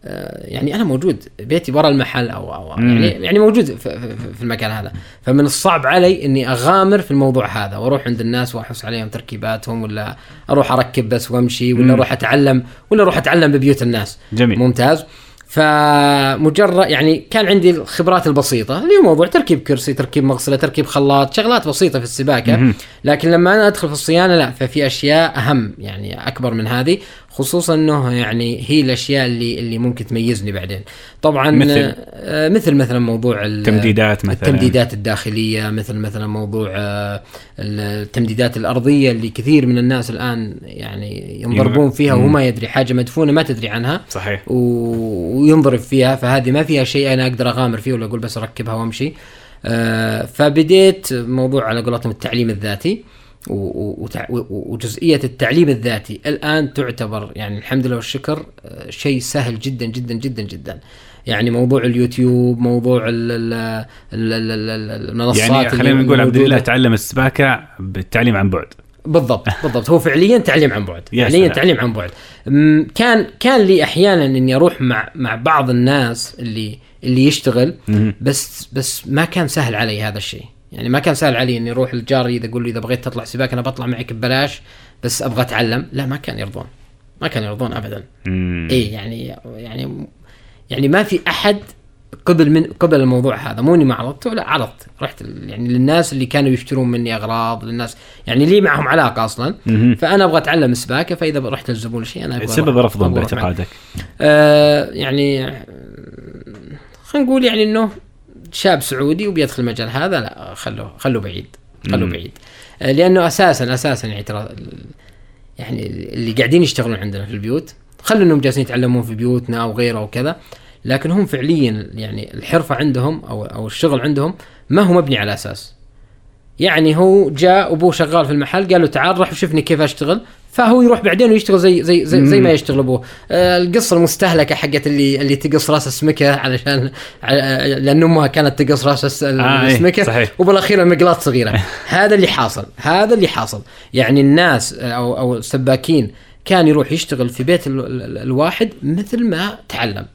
آه، يعني أنا موجود. بيتي برا المحل أو أو. يعني يعني موجود في, المكان هذا. فمن الصعب علي إني أغامر في الموضوع هذا. وأروح عند الناس وأحس عليهم تركيباتهم ولا أروح أركب بس وأمشي ولا. أروح أتعلم ولا أروح أتعلم ببيوت الناس. جميل. ممتاز. فمجرد يعني كان عندي الخبرات البسيطة. اللي هو موضوع تركيب كرسي تركيب مغسلة تركيب خلاط شغلات بسيطة في السباكة. لكن لما أنا أدخل في الصيانة لا ففي أشياء أهم يعني أكبر من هذه. خصوصا أنه يعني هي الأشياء اللي اللي ممكن تميزني بعدين. طبعا مثل؟ آه، مثل مثلا موضوع ال- تمديدات مثلا. التمديدات الداخلية مثل مثلا موضوع آه، التمديدات الأرضية اللي كثير من الناس الآن يعني ينضربون فيها وهو ما يدري حاجة مدفونة ما تدري عنها. صحيح. وينضرب فيها فهذه ما فيها شيء أنا أقدر أغامر فيه ولا أقول بس أركبها وأمشي. آه، فبديت موضوع على قولتهم التعليم الذاتي. وجزئية التعليم الذاتي. الآن تعتبر يعني الحمد لله والشكر آه، شيء سهل جدا جدا جدا جدا. يعني موضوع اليوتيوب موضوع ال ال ال ال ال المنصات يعني خلينا نقول عبد الله. تعلم السباكة بالتعليم عن بعد. بالضبط بالضبط. هو فعليا تعليم عن بعد. يا فعليا. تعليم عن بعد. كان كان لي أحيانا إني أروح مع مع بعض الناس اللي اللي يشتغل. بس بس ما كان سهل علي هذا الشيء. يعني ما كان سهل علي إني أروح لجاري إذا أقول له إذا بغيت تطلع سباق أنا بطلع معك ببلاش بس أبغى أتعلم. لا ما كان يرضون. ما كان يرضون ابدا. مم. اي يعني يعني يعني ما في أحد قبل من قبل الموضوع هذا. مو إني ما عرضته لا عرضت. رحت يعني للناس اللي كانوا يشترون مني أغراض للناس يعني لي معهم علاقة أصلا. مهم. فأنا أبغى أتعلم السباكه فإذا رحت للزبون شيء أنا أبغى سبب رفضهم. باعتقادك. آه يعني خلينا نقول يعني إنه شاب سعودي وبيدخل المجال هذا لا خلوه خلوه بعيد خلوه. بعيد آه لأنه أساسا أساسا يعني ترى يعني اللي قاعدين يشتغلون عندنا في البيوت خلوا إنهم جالسين يتعلمون في بيوتنا أو غيره وكذا لكن هم فعليا يعني الحرفة عندهم أو أو الشغل عندهم ما هو مبني على أساس يعني هو جاء أبوه شغال في المحل قال له تعال روح شوفني كيف أشتغل فهو يروح بعدين ويشتغل زي زي زي, زي ما يشتغل أبوه. آه القصة المستهلكه حقت اللي اللي تقص رأس السمكة علشان على- لأن أمها كانت تقص رأس آه، إيه، السمكة. صحيح. وبالأخير المقلاط صغيرة. هذا اللي حاصل. هذا اللي حاصل. يعني الناس أو أو السباكين كان يروح يشتغل في بيت ال ال الواحد مثل ما تعلم.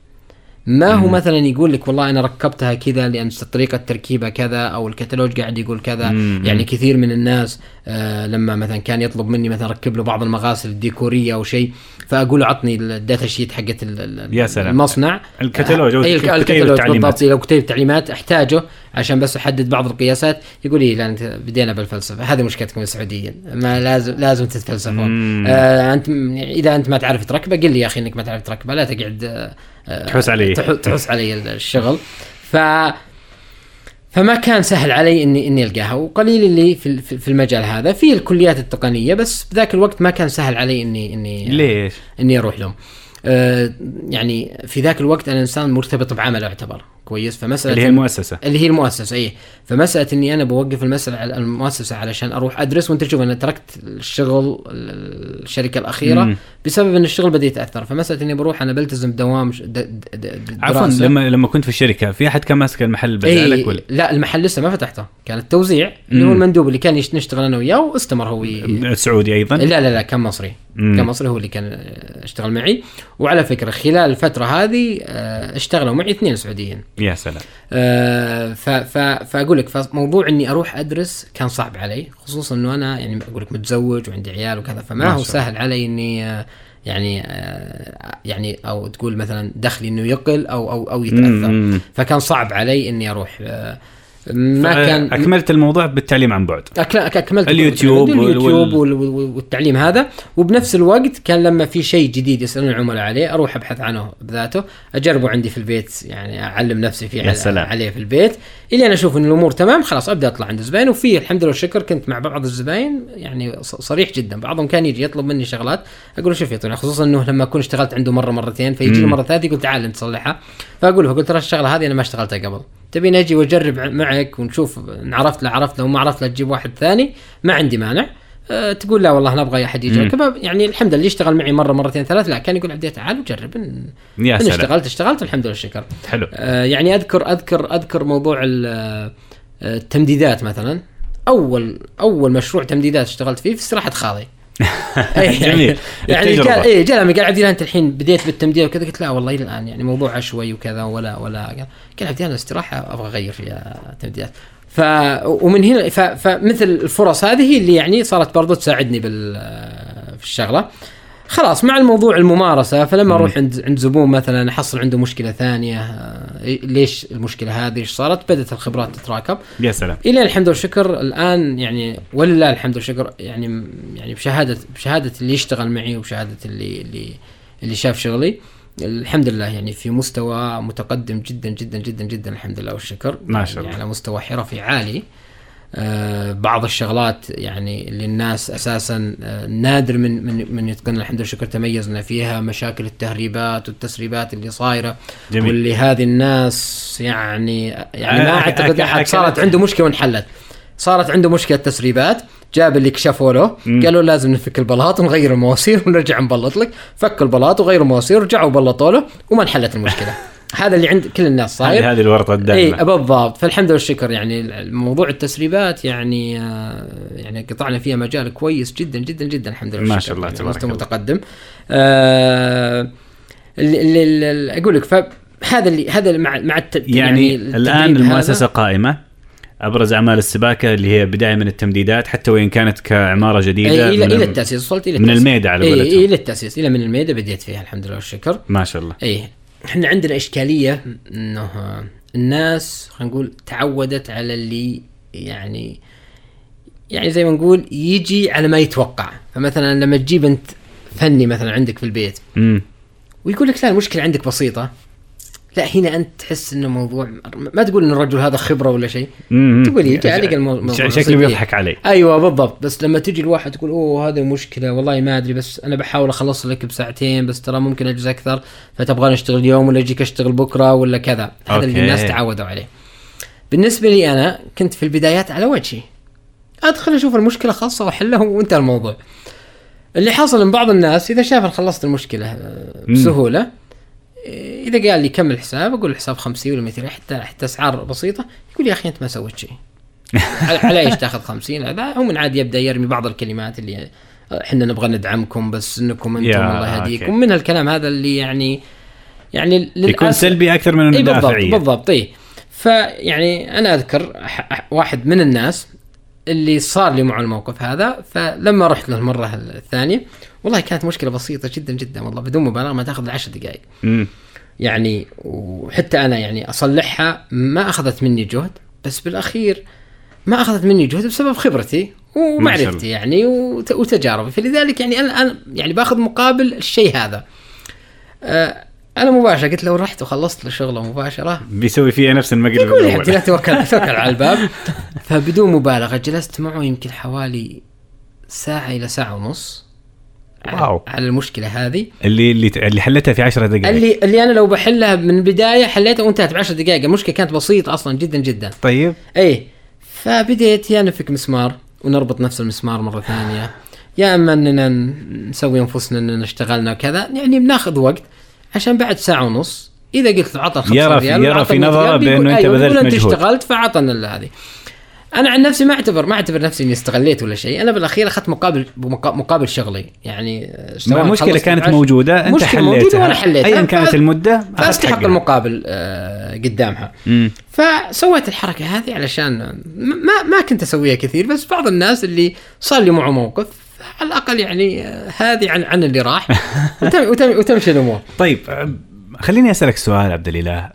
ما هو مثلا يقول لك والله أنا ركبتها كذا لأن طريقة تركيبها كذا أو الكتالوج قاعد يقول كذا مم. يعني كثير من الناس آه لما مثلا كان يطلب مني مثلا أركب له بعض المغاسل الديكورية أو شيء فأقول له عطني ال data sheet حقت يا سلام. المصنع الكتالوج أو اي كتيب الكتالوج. بالضبط لو كتيب تعليمات أحتاجه عشان بس أحدد بعض القياسات يقول لي لا أنت بدينا بالفلسفة هذه مشكلتكم السعوديين ما لازم لازم تتفلسفون. آه أنت إذا أنت ما تعرف تركبه قل لي يا أخي إنك ما تعرف تركبه لا تقعد آه، آه، تحوس علي. تح- تحوس علي الشغل ف فما كان سهل علي اني إني ألقاها وقليل اللي في في المجال هذا في الكليات التقنية بس بذاك الوقت ما كان سهل علي اني اني ليش؟ إني أروح لهم. آه يعني في ذاك الوقت أنا إنسان مرتبط بعمل أعتبر كويس فمسألة اللي هي المؤسسة اللي هي المؤسسة اي فمسألة إني أنا بوقف المسألة على المؤسسة علشان أروح أدرس وأنت تشوف أنا تركت الشغل الشركة الأخيرة مم. بسبب إن الشغل بدأ يتأثر فمسألة إني بروح أنا بلتزم بدوام ش- د- د- د- عفوا. لما لما كنت في الشركة في أحد كان ماسك المحل بدالك ولا؟ لا المحل لسه ما فتحته كان التوزيع اللي هو. المندوب اللي كان نشتغل أنا وياه واستمر هو. سعودي أيضا لا لا لا كان مصري مم. كمصري هو اللي كان اشتغل معي وعلى فكرة خلال الفترة هذه آه، اشتغلوا معي اثنين سعوديين يا سلام آه، ف ف فأقول لك فموضوع إني أروح أدرس كان صعب علي خصوصا إنه أنا يعني أقول لك متزوج وعندي عيال وكذا فما ما هو. سهل علي إني آه، يعني آه، يعني أو تقول مثلا دخلي إنه يقل أو أو أو يتأثر مم. فكان صعب علي إني أروح آه، ما كان أكملت الموضوع بالتعليم عن بعد. أكملت اليوتيوب وال- اليوتيوب وال- وال... وال... والتعليم هذا وبنفس الوقت كان لما في شيء جديد يسألون العملاء عليه أروح أبحث عنه بذاته أجربه عندي في البيت يعني أعلم نفسي فيه يا سلام. عليه في البيت. إلى أنا أشوف إن الأمور تمام خلاص أبدأ أطلع عند الزباين. وفي الحمد لله والشكر كنت مع بعض الزباين يعني ص- صريح جدا. بعضهم كان يجي يطلب مني شغلات أقول له شوف يا طويل خصوصا إنه لما أكون اشتغلت عنده مرة مرتين فيجي. مرة ثالثة يقول تعال انت تصلحها فأقول له فقلت ترى الشغلة هذه أنا ما اشتغلتها قبل. تبيني أجي وأجرب معك ونشوف إن عرفت لا عرفت لو ما عرفت لا تجيب واحد ثاني ما عندي مانع. أه تقول لا والله نبغى أحد يجي. يركبها يعني الحمد لله اللي اشتغل معي مرة مرتين ثلاث لا كان يقول عبدي تعال وجرب. ان, يا إن اشتغلت اشتغلت الحمد لله والشكر حلو. آه، يعني أذكر أذكر أذكر موضوع آه، التمديدات مثلا. أول أول مشروع تمديدات اشتغلت فيه في استراحة خاضي. جميل. يعني التجربة. قال إيه جاء لما قال عبد الله أنت الحين بديت بالتمديد وكذا قلت لا والله إلى الآن يعني موضوع عشوائي وكذا ولا ولا قال قال عبد الله استراحة أبغى أغير فيها تمديدات ف ومن هنا ف... فمثل الفرص هذه اللي يعني صارت برضو تساعدني بال في الشغلة خلاص مع الموضوع الممارسة فلما أروح عند عند زبون مثلا أحصل عنده مشكلة ثانية ليش المشكلة هذه؟ إيش صارت؟ بدأت الخبرات تتراكم. يا سلام. إلى الحمد والشكر الآن يعني ولله الحمد والشكر يعني يعني بشهادة بشهادة اللي يشتغل معي وبشهادة اللي اللي اللي شاف شغلي. الحمد لله يعني في مستوى متقدم جدا جدا جدا جدا الحمد لله والشكر. ما شاء يعني الله. على مستوى حرفي عالي. بعض الشغلات يعني اللي الناس أساسا آه نادر من من من يتقن الحمد لله والشكر تميزنا فيها مشاكل التهريبات والتسريبات اللي صايرة جميل. واللي هذه الناس يعني يعني ما آه، أعتقد أحد صارت عنده مشكلة وانحلت صارت عنده مشكلة تسريبات جاب اللي كشفوا له. قالوا لازم نفك البلاط ونغير المواسير ونرجع نبلط لك فكوا البلاط وغيروا المواسير ورجعوا بلطوا له وما انحلت المشكلة هذا اللي عند كل الناس صاير. هذه الورطة اي الدائمه بالضبط. فالحمد لله والشكر. يعني موضوع التسريبات يعني آه، يعني قطعنا فيها مجال كويس جدا جدا جدا. الحمد لله ما. شاء الله، يعني تبارك الله. متقدم. آه اللي اللي اللي أقول لك فهذا اللي هذا مع مع. يعني التدريب الآن المؤسسة قائمة. أبرز أعمال السباكة اللي هي بداية من التمديدات حتى وإن كانت كعمارة جديدة إيه إلى إلى التأسيس وصلت إلى من التأسيس. الميدة على إيه قولتهم. إيه إلى التأسيس. إلى من الميدة بديت فيها الحمد لله والشكر. ما شاء الله. إيه. إحنا عندنا إشكالية انه الناس خلينا نقول تعودت على اللي يعني يعني زي ما نقول يجي على ما يتوقع. فمثلا لما تجيب أنت فني مثلا عندك في البيت ويقول لك لا المشكلة عندك بسيطة لا هنا أنت تحس إنه موضوع ما تقول إن الرجل هذا خبرة ولا شيء. تقول يجي عليك المو- الموضوع شكله. بيضحك علي أيوه بالضبط. بس لما تجي الواحد تقول أوه هذه مشكلة والله ما أدري بس أنا بحاول أخلص لك بساعتين بس ترى ممكن أجلس أكثر فتبغى نشتغل اليوم ولا أجيك أشتغل بكرة ولا كذا. هذا اللي. الناس تعودوا عليه. بالنسبة لي أنا كنت في البدايات على وجهي. أدخل أشوف المشكلة خاصة وأحلها وانتهى الموضوع. اللي حصل من بعض الناس إذا شاف خلصت المشكلة آه،. بسهولة إذا قال لي كم الحساب أقول الحساب 50 ولا 200 حتى حتى أسعار بسيطة يقول يا أخي أنت ما سويت شيء. على إيش تاخذ 50 هذا هو من عاد يبدأ يرمي بعض الكلمات اللي إحنا نبغى ندعمكم بس إنكم أنتم الله يهديكم. من هالكلام هذا اللي يعني يعني يكون سلبي أكثر من انه بالضبط بالضبط إي. فيعني أنا أذكر واحد من الناس اللي صار لي معه الموقف هذا فلما رحت له المرة الثانية والله كانت مشكلة بسيطة جدا جدا والله بدون مبالغه ما تاخذ العشر دقائق مم. يعني وحتى أنا يعني أصلحها ما أخذت مني جهد بس بالأخير ما أخذت مني جهد بسبب خبرتي ومعرفتي. يعني وت- وتجاربي فلذلك يعني أنا أنا يعني باخذ مقابل الشيء هذا آه أنا مباشرة قلت لو رحت وخلصت الشغله مباشرة. بيسوي فيها نفس المقلب يقول لي الأول. توكل توكل على الباب. فبدون مبالغة جلست معه يمكن حوالي ساعة إلى ساعة ونص. على- واو. على المشكلة هذه. اللي اللي اللي حلتها في 10 دقائق. اللي اللي أنا لو بحلها من البداية حليتها وأنتهت ب 10 دقائق. المشكلة كانت بسيطة أصلا جدا جدا. طيب. اي فبديت يا نفك مسمار ونربط نفس المسمار مرة ثانية. يا أما أننا نسوي أنفسنا أننا اشتغلنا وكذا. يعني بناخذ وقت. عشان بعد ساعة ونص إذا قلت له عطى 5 يرى في- ريال يرى في 100 نظره بأنه أنت أيوة، بذلت بيقول أنت مجهود. اشتغلت فعطنا هذه أنا عن نفسي ما اعتبر ما أعتبر نفسي إني استغليت ولا شيء أنا بالأخير أخذت مقابل مقا- مقابل شغلي يعني سواء مشكله خلصت كانت موجودة أنت مشكلة موجودة حليتها وأنا حليتها. ايا كانت المدة فاستحق. المقابل آه، قدامها مم. فسويت الحركة هذه علشان ما ما كنت أسويها كثير بس بعض الناس اللي صار لي معه موقف على الأقل يعني آه، هذه عن عن اللي راح. وتم وتم وتمشي الأمور. طيب أم، خليني أسألك سؤال عبد الإله.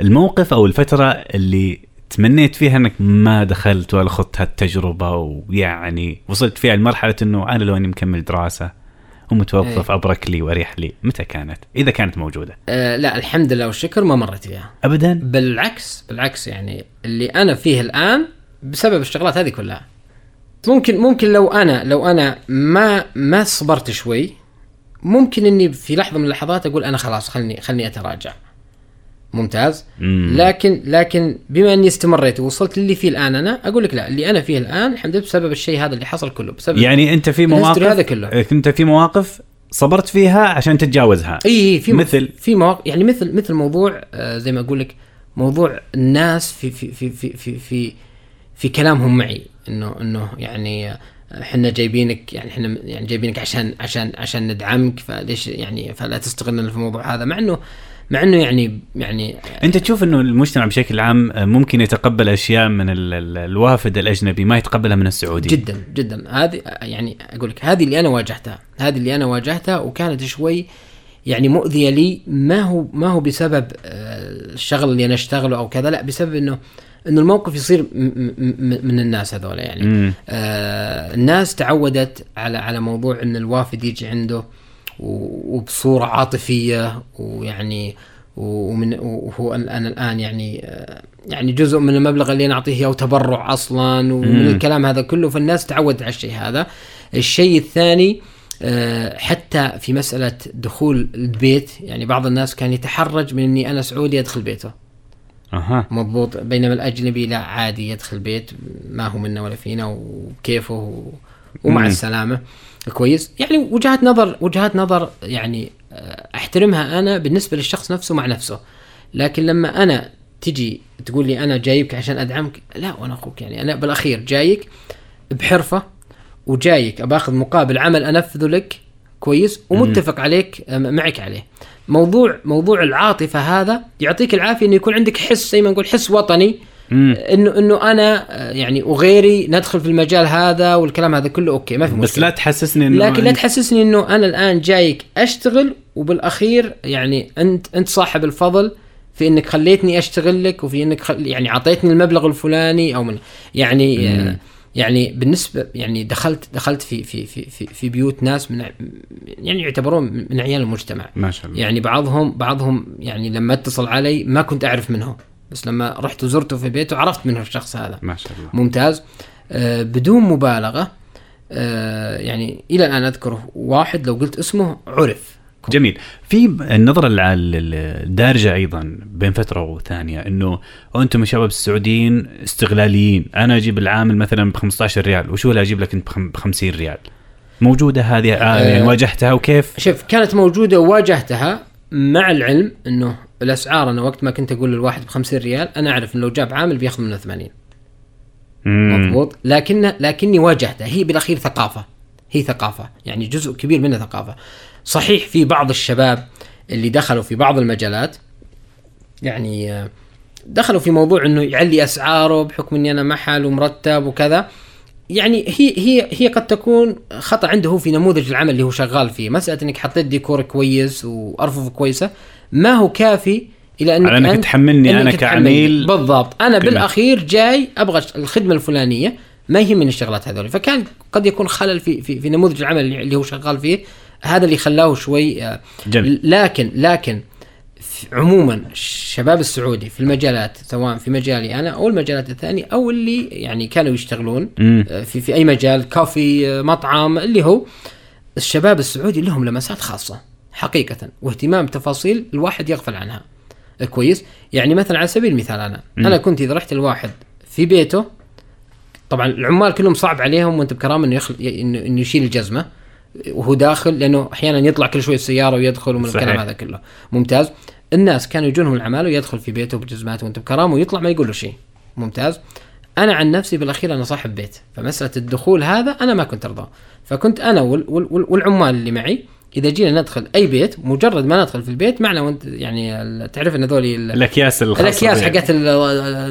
الموقف أو الفترة اللي تمنيت فيها إنك ما دخلت ولا خضت هالتجربة ويعني وصلت فيها لمرحلة إنه أنا لو إني مكمل دراسة ومتوظف إيه. أبرك لي وأريح لي متى كانت؟ إذا كانت موجودة. آه لا الحمد لله والشكر ما مرت فيها. ابدا؟ بالعكس بالعكس يعني اللي أنا فيه الآن بسبب الشغلات هذه كلها. ممكن ممكن لو أنا لو أنا ما ما صبرت شوي ممكن إني في لحظة من اللحظات أقول أنا خلاص خلني خلني أتراجع ممتاز مم. لكن لكن بما إني استمريت ووصلت للي فيه الآن أنا أقول لك لا اللي أنا فيه الآن الحمد لله بسبب الشيء هذا اللي حصل كله بسبب يعني أنت في مواقف هذا كله. أنت في مواقف صبرت فيها عشان تتجاوزها اي اي في مثل؟ في مواقع يعني مثل مثل موضوع آه زي ما أقول لك موضوع الناس في في في في في في, في كلامهم معي إنه إنه يعني آه، إحنا جايبينك يعني إحنا يعني جايبينك عشان عشان عشان ندعمك فليش يعني فلا تستغلنا في الموضوع هذا. مع إنه مع إنه يعني يعني أنت تشوف إنه المجتمع بشكل عام ممكن يتقبل أشياء من ال- ال- الوافد الأجنبي ما يتقبلها من السعودي. جدا جدا. هذه يعني أقول لك هذه اللي أنا واجهتها هذه اللي أنا واجهتها وكانت شوي يعني مؤذية لي ما هو ما هو بسبب آه، الشغل اللي أنا أشتغله أو كذا لا بسبب إنه إنه الموقف يصير من الناس هذول يعني مم. آه الناس تعودت على على موضوع إن الوافد يجي عنده وبصورة عاطفية ويعني ومن وهو أنا الآن يعني آه، يعني جزء من المبلغ اللي أنا أعطيه اياه تبرع أصلا ومن. الكلام هذا كله فالناس تعودت على الشيء هذا الشيء الثاني آه، حتى في مسألة دخول البيت يعني بعض الناس كان يتحرج من إني أنا سعودي أدخل بيته أها. مضبوط. بينما الأجنبي لا عادي يدخل بيت ما هو منا ولا فينا وكيفه و... ومع مم. السلامة. كويس. يعني وجهات نظر وجهات نظر يعني آه، أحترمها أنا بالنسبة للشخص نفسه مع نفسه. لكن لما أنا تجي تقول لي أنا جايبك عشان أدعمك لا وأنا أخوك يعني. أنا بالأخير جايك بحرفة وجايك باخذ مقابل عمل أنفذه لك كويس ومتفق عليك معك عليه. موضوع موضوع العاطفة هذا يعطيك العافية إنه يكون عندك حس زي ما نقول حس وطني مم. إنه إنه أنا آه، يعني وغيري ندخل في المجال هذا والكلام هذا كله أوكي ما في مشكلة. بس لا تحسسني إنه لكن لا تحسسني إنه أنا الآن جايك أشتغل وبالأخير يعني أنت أنت صاحب الفضل في إنك خليتني أشتغل لك وفي إنك خل يعني أعطيتني المبلغ الفلاني أو من يعني آه يعني بالنسبة يعني دخلت دخلت في في في في, في بيوت ناس من يعني يعتبرون من عيال المجتمع. ما شاء الله. يعني بعضهم بعضهم يعني لما اتصل علي ما كنت أعرف منه بس لما رحت وزرته في بيته عرفت منه الشخص هذا. ما شاء الله. ممتاز. آه بدون مبالغة آه يعني إلى الآن أذكره واحد لو قلت اسمه عرف. جميل. في النظرة الدارجة أيضا بين فترة وثانية أنه أنتم الشباب السعوديين استغلاليين. أنا أجيب العامل مثلا ب 15 ريال وشو اللي أجيب لك أنت ب 50 ريال؟ موجودة هذه آه يعني آه. واجهتها وكيف؟ شوف كانت موجودة وواجهتها مع العلم إنه الأسعار أنا وقت ما كنت أقول للواحد ب 50 ريال أنا أعرف إنه لو جاب عامل بياخذ منه 80 مم. مضبوط؟ لكن لكني واجهتها هي بالأخير ثقافة. هي ثقافة يعني جزء كبير منها ثقافة صحيح في بعض الشباب اللي دخلوا في بعض المجالات يعني آه، دخلوا في موضوع إنه يعلي أسعاره بحكم إني أنا محل ومرتب وكذا يعني هي هي هي قد تكون خطأ عنده هو في نموذج العمل اللي هو شغال فيه مسألة إنك حطيت ديكور كويس وأرفف كويسة ما هو كافي إلى انك على أنك أنت- تحملني تحملني. كعميل بالضبط أنا قيمة. بالأخير جاي أبغى الخدمة الفلانية ما يهمني الشغلات هذول فكان قد يكون خلل في في, في نموذج العمل اللي هو شغال فيه هذا اللي خلاه شوي آه، جميل. لكن لكن عموما الشباب السعودي في المجالات سواء في مجالي أنا أو المجالات الثانية أو اللي يعني كانوا يشتغلون. آه، في في أي مجال كافي آه، مطعم اللي هو الشباب السعودي لهم لمسات خاصة حقيقه واهتمام تفاصيل الواحد يغفل عنها كويس يعني مثلا على سبيل المثال أنا مم. أنا كنت إذا رحت الواحد في بيته طبعا العمال كلهم صعب عليهم وانت بكرامة إنه يخل... انه يشيل الجزمة. وهو داخل لأنه أحيانا يطلع كل شوي السيارة ويدخل ومن. الكلام هذا كله. ممتاز. الناس كانوا يجونهم العماله ويدخل في بيته بجزماته وانت بكرامة ويطلع ما يقول له شيء. ممتاز. أنا عن نفسي بالأخير أنا صاحب بيت. فمسألة الدخول هذا أنا ما كنت أرضاه. فكنت أنا وال وال والعمال اللي معي إذا جينا ندخل أي بيت مجرد ما ندخل في البيت معنا وانت يعني تعرف إن هذول ال- الأكياس الأكياس. حقت ال-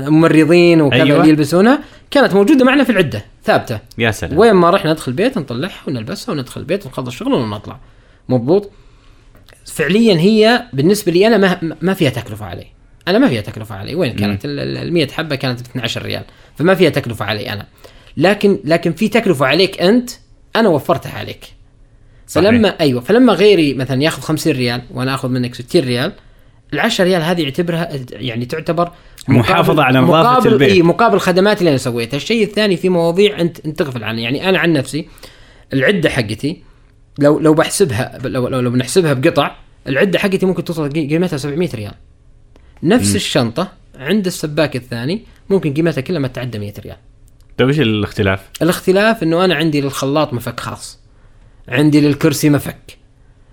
الممرضين وكذا أيوة. اللي يلبسونها كانت موجودة معنا في العدة ثابتة. يا سلام. وين ما رحنا ندخل بيت نطلعها ونلبسها وندخل البيت ونخلص شغل ونطلع. مضبوط؟ فعليا هي بالنسبة لي أنا ما ما فيها تكلفة علي. أنا ما فيها تكلفة علي. وين كانت؟ ال 100 حبة كانت ب 12 ريال. فما فيها تكلفة علي أنا. لكن لكن في تكلفة عليك أنت أنا وفرتها عليك. صحيح. فلما أيوه فلما غيري مثلا ياخذ 50 ريال وأنا آخذ منك 60 ريال ال 10 ريال هذه يعتبرها يعني تعتبر محافظة على نظافة مقابل البيت. إيه مقابل الخدمات اللي أنا سويتها، الشيء الثاني في مواضيع انت أنت تغفل عنها، يعني أنا عن نفسي العدة حقتي لو لو بحسبها لو لو, لو بنحسبها بقطع العدة حقتي ممكن توصل قي- قيمتها 700 ريال. نفس الشنطة عند السباك الثاني ممكن قيمتها كلها ما تتعدى 100 ريال. طيب إيش الاختلاف؟ الاختلاف إنه أنا عندي للخلاط مفك خاص. عندي للكرسي مفك.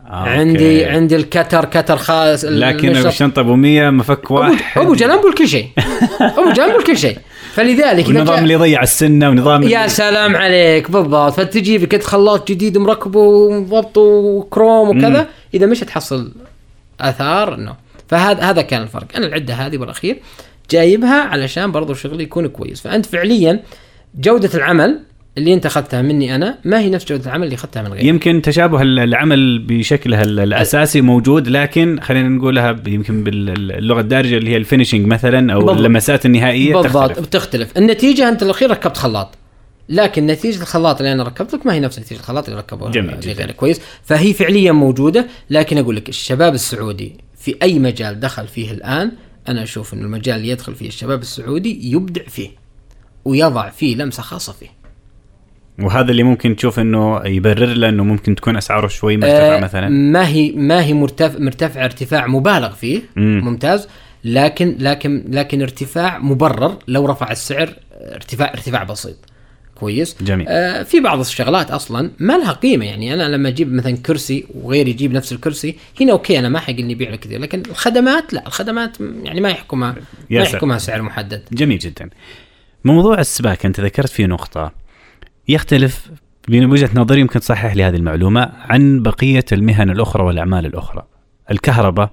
آه، عندي okay. عندي الكتر كتر خاص لكن الشنطه أبو 100 مفك واحد؟ أبو جلامبو كل شيء. أبو جلامبو كل شيء. فلذلك جاء- اللي يضيع السنة ونظام يا سلام عليك بالضبط. فتجي بك خلاط جديد مركبه ومضبط وكروم وكذا إذا مش تحصل آثار انه فهذا هذا كان الفرق. أنا العدة هذه بالأخير جايبها علشان برضو شغلي يكون كويس. فأنت فعليا جودة العمل اللي انت اخذتها مني أنا ما هي نفس جودة العمل اللي اخذتها من غيري يمكن تشابه ال- العمل بشكلها ال- الأساسي موجود لكن خلينا نقولها يمكن باللغة الدارجة اللي هي الفينشنج مثلا أو بالضبط. اللمسات النهائية بالضبط تختلف. بتختلف. النتيجة أنت الأخير ركبت خلاط. لكن نتيجة الخلاط اللي أنا ركبت لك ما هي نفس نتيجة الخلاط اللي ركبه جميل جداً. كويس. فهي فعليا موجودة لكن أقول لك الشباب السعودي في أي مجال دخل فيه الآن أنا أشوف إنه المجال اللي يدخل فيه الشباب السعودي يبدع فيه ويضع فيه لمسة خاصة فيه. وهذا اللي ممكن تشوف إنه يبرر له إنه ممكن تكون أسعاره شوي مرتفعة آه، مثلا. ما هي ما هي مرتفع مرتفع ارتفاع مبالغ فيه. مم. ممتاز. لكن لكن لكن ارتفاع مبرر لو رفع السعر ارتفاع ارتفاع بسيط. كويس. جميل. آه في بعض الشغلات أصلا ما لها قيمة. يعني أنا لما أجيب مثلا كرسي وغيري يجيب نفس الكرسي هنا أوكي أنا ما حق إني ابيع له كثير لكن الخدمات لا الخدمات يعني ما يحكمها ما. يحكمها سعر محدد. جميل جدا. موضوع السباكه أنت ذكرت فيه نقطة. يختلف من وجهة نظري يمكن تصحح لي هذه المعلومة عن بقية المهن الأخرى والأعمال الأخرى. الكهرباء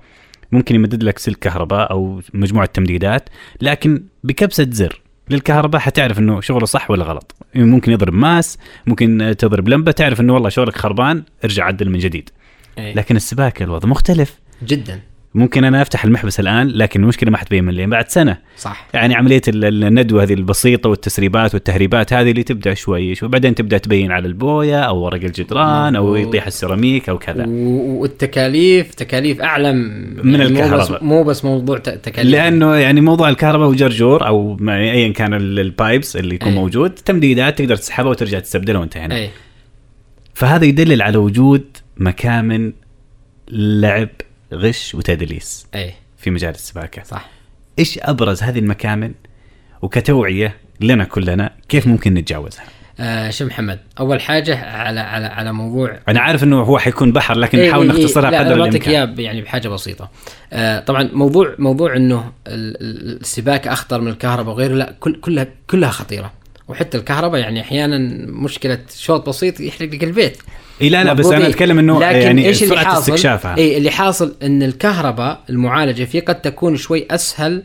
ممكن يمدد لك سلك كهرباء أو مجموعة تمديدات لكن بكبسة زر. للكهرباء حتعرف إنه شغله صح ولا غلط. ممكن يضرب ماس ممكن تضرب لمبة تعرف إنه والله شغلك خربان ارجع عدل من جديد. إيه. لكن السباكة الوضع مختلف. جدا. ممكن أنا أفتح المحبس الآن لكن المشكلة ما حتبين من لين بعد سنة. صح. يعني عملية ال- ال- الندوة هذه البسيطة والتسريبات والتهريبات هذه اللي تبدأ شوي شوي. بعدين تبدأ تبين على البوية أو ورق الجدران أو. يطيح السيراميك أو كذا. والتكاليف تكاليف اعلى من يعني مو بس الكهرباء. مو بس موضوع تكاليف. لأنه يعني موضوع الكهرباء وجرجور أو ايا كان ال- ال pipes اللي يكون أي. موجود تمديدات تقدر تسحبها وترجع تستبدلها وانتهينا أي. فهذا يدلل على وجود مكامن لعب غش وتدليس اي في مجال السباكة. صح. إيش أبرز هذه المكامن وكتوعية لنا كلنا؟ كيف ممكن نتجاوزها؟ آه شوف محمد أول حاجة على على على موضوع أنا عارف إنه هو حيكون بحر لكن إيه نحاول إيه إيه. نختصرها لا قدر الإمكان. إياه يعني بحاجة بسيطة. آه طبعا موضوع موضوع إنه ال- ال- السباكة أخطر من الكهرباء وغيره لا كل كلها كلها خطيرة. وحتى الكهرباء يعني أحيانا مشكلة شوط بسيط يحرق لك البيت. اي لا لا بس أنا إيه. أتكلم إنه لكن يعني إيش اللي سرعة حاصل؟ استكشافها. اي اللي حاصل إن الكهرباء المعالجة فيه قد تكون شوي أسهل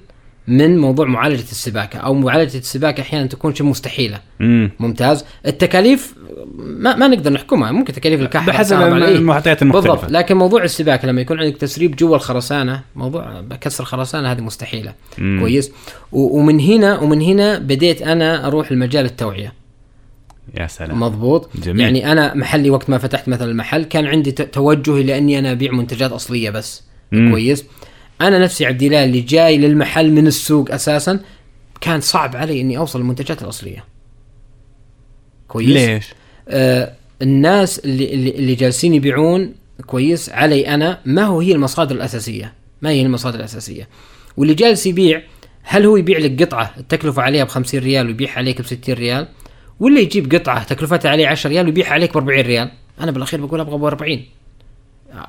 من موضوع معالجة السباكة أو معالجة السباكة أحيانا تكون شيء مستحيلة. امم ممتاز. التكاليف ما, ما نقدر نحكمها. ممكن تكاليف الكهرباء بحسب عليه. المعطيات المختلفة. بالضبط. لكن موضوع السباكة لما يكون عندك تسريب جوا الخرسانة موضوع كسر خرسانة هذه مستحيلة. مم. كويس. ومن هنا ومن هنا بديت أنا أروح لمجال التوعية. يا سلام. مضبوط؟ جميل. يعني أنا محلي وقت ما فتحت مثلا المحل كان عندي ت- توجهي لأني أنا أبيع منتجات أصلية بس. مم. كويس. أنا نفسي عبد الله اللي جاي للمحل من السوق أساسا كان صعب علي إني أوصل للمنتجات الأصلية. كويس؟ ليش؟ آه الناس اللي اللي, اللي جالسين يبيعون كويس علي أنا ما هو هي المصادر الأساسية. ما هي المصادر الأساسية. واللي جالس يبيع هل هو يبيع لك قطعة التكلفه عليها ب 50 ريال ويبيعها عليك ب 60 ريال؟ ولا يجيب قطعة تكلفتها عليه 10 ريال ويبيعها عليك ب 40 ريال. أنا بالأخير بقول أبغى ب 40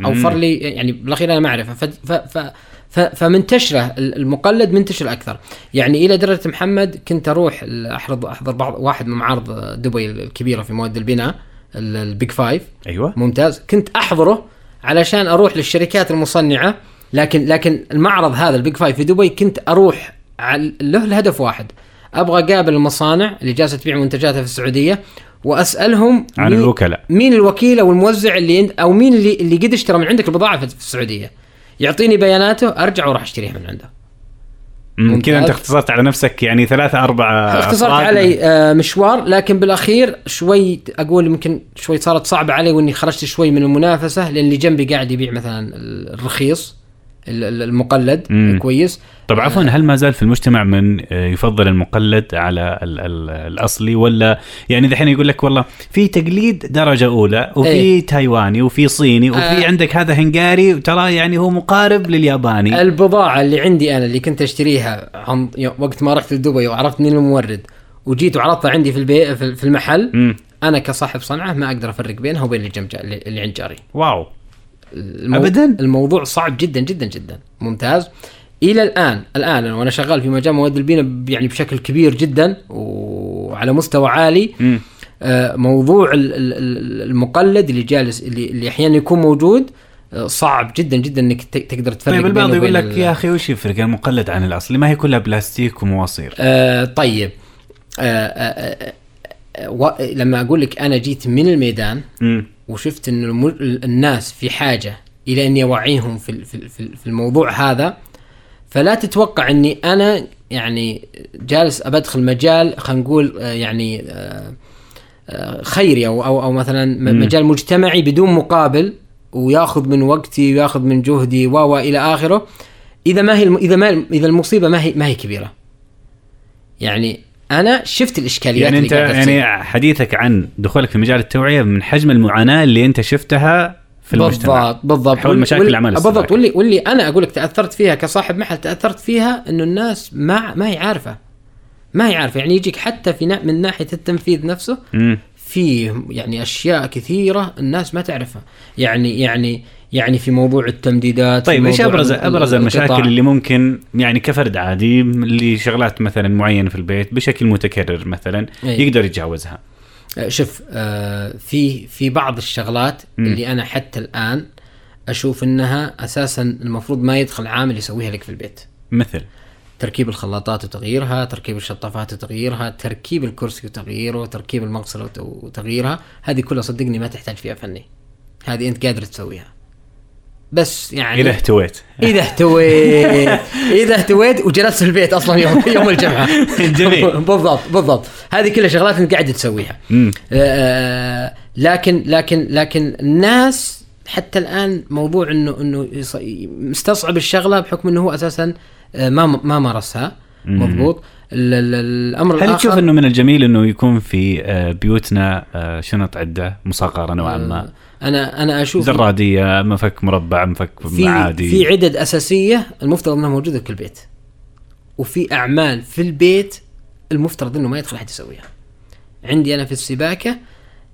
اوفر لي يعني بالأخير أنا ما اعرفها ف ف ف ف- فمنتشرة المقلد منتشر أكثر. يعني إلى درجة محمد كنت أروح احضر أحضر بعض واحد من معارض دبي الكبيرة في مواد البناء ال- البيج فايف أيوه. ممتاز. كنت أحضره علشان أروح للشركات المصنعة لكن لكن المعرض هذا البيج فايف في دبي كنت أروح له الهدف واحد. أبغى أقابل المصانع اللي جالسة تبيع منتجاتها في السعودية وأسألهم عن مين- الوكلاء مين الوكيل أو الموزع اللي أو مين اللي اللي قد اشترى من عندك البضاعة في السعودية يعطيني بياناته أرجع وأروح أشتريها من عنده كذا أنت. اختصرت على نفسك يعني ثلاثة أربعة اختصرت. علي آه، مشوار لكن بالأخير شوي أقول يمكن شوي صارت صعبة علي وإني خرجت شوي من المنافسة لأن اللي جنبي قاعد يبيع مثلا الرخيص ال- ال- المقلد مم. كويس طب عفوا هل ما زال في المجتمع من آه، يفضل المقلد على ال ال الأصلي ولا يعني دحين يقول لك والله في تقليد درجة أولى وفي إيه. تايواني وفي صيني وفي آه. عندك هذا هنغاري ترى يعني هو مقارب للياباني البضاعة اللي عندي أنا اللي كنت أشتريها عن وقت ما رحت لدبي وعرفت مين المورد وجيت وعرضتها عندي في البيت في المحل مم. أنا كصاحب صنعة ما أقدر أفرق بينها وبين اللي جنب اللي عند جاري واو المو... أبداً؟ الموضوع صعب جدا جدا جدا. ممتاز. إلى الآن الآن وأنا شغال في مجال مواد البناء يعني بشكل كبير جدا وعلى مستوى عالي. مم. آه، موضوع ال- ال- ال- المقلد اللي جالس اللي, اللي أحيانا يكون موجود آه، صعب جدا جدا إنك تقدر تفرق طيب البعض يقول لك يا أخي وش يفرق؟ المقلد عن الاصلي ما هي كلها بلاستيك ومواصير. آه طيب. آه آه آه آه لما أقول لك أنا جيت من الميدان مم. وشفت إن الم- الناس في حاجة إلى اني اوعيهم في في في ال- في الموضوع هذا فلا تتوقع إني أنا يعني جالس أبدخل مجال خلينا نقول آه، يعني آه، آه، خيري أو أو أو مثلا. مجال مجتمعي بدون مقابل ويأخذ من وقتي ويأخذ من جهدي و إلى آخره إذا ما هي إذا ما إذا المصيبة ما هي ما هي كبيرة يعني أنا شفت الإشكاليات يعني أنت. يعني حديثك عن دخولك في مجال التوعية من حجم المعاناة اللي أنت شفتها في المجتمع بالضبط بالضبط حول مشاكل واللي- الأعمال بالضبط. واللي واللي أنا أقول لك تأثرت فيها كصاحب محل تأثرت فيها إنه الناس ما ما هي عارفة ما هي عارفة يعني يجيك حتى في نا- من ناحية التنفيذ نفسه. في يعني أشياء كثيرة الناس ما تعرفها يعني يعني يعني في موضوع التمديدات طيب إيش ابرز أبرز ال- المشاكل. اللي ممكن يعني كفرد عادي اللي شغلات مثلا معينة في البيت بشكل متكرر مثلا أي. يقدر يتجاوزها آه، شوف آه، في في بعض الشغلات مم. اللي أنا حتى الآن أشوف إنها أساسا المفروض ما يدخل عامل يسويها لك في البيت مثل تركيب الخلاطات وتغييرها تركيب الشطافات وتغييرها تركيب الكرسي وتغييره تركيب المغسلة وت- وتغييرها هذه كلها صدقني ما تحتاج فيها فني هذه أنت قادر تسويها بس يعني إذا اهتويت. إذا اهتويت. إذا اهتويت وجلست في البيت أصلا يوم يوم الجمعة. جميل. بالضبط بالضبط. هذه كلها شغلات انت قاعد تسويها. مم. آه، لكن لكن لكن الناس حتى الآن موضوع انه إنه مستصعب الشغلة بحكم إنه هو أساسا آه، ما ما مارسها. مضبوط. ال- ال- الأمر هل الآخر تشوف إنه من الجميل إنه يكون في آه، بيوتنا آه، شنط عدة مصغره نوعا ما؟ آه، أنا أنا أشوف زراديه مفك مربع مفك في عادي في عدد أساسية المفترض إنها موجودة في كل بيت. وفي أعمال في البيت المفترض إنه ما يدخل أحد يسويها. عندي أنا في السباكة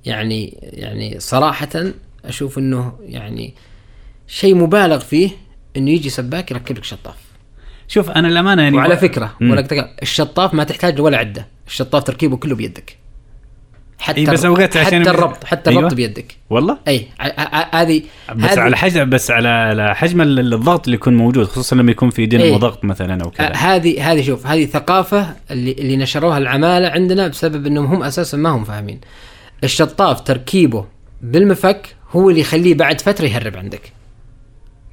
يعني يعني صراحة أشوف إنه يعني شيء مبالغ فيه إنه يجي سباك يركب لك شطاف. شوف أنا الأمانة يعني وعلى فكرة. ولا الشطاف ما تحتاج ولا عدة. الشطاف تركيبه كله بيدك. حتى إيه، بس أوقات عشان- حتى الربط حتى أيوة. الربط بيدك والله اي هذه بس على حجم بس على حجم ال- الضغط اللي يكون موجود خصوصا لما يكون في إيه. ضغط مثلا أو كذا هذه هذه شوف هذه ثقافة اللي اللي نشروها العمالة عندنا بسبب إنهم هم أساسا ما هم فاهمين. الشطاف تركيبه بالمفك هو اللي يخليه بعد فترة يهرب عندك.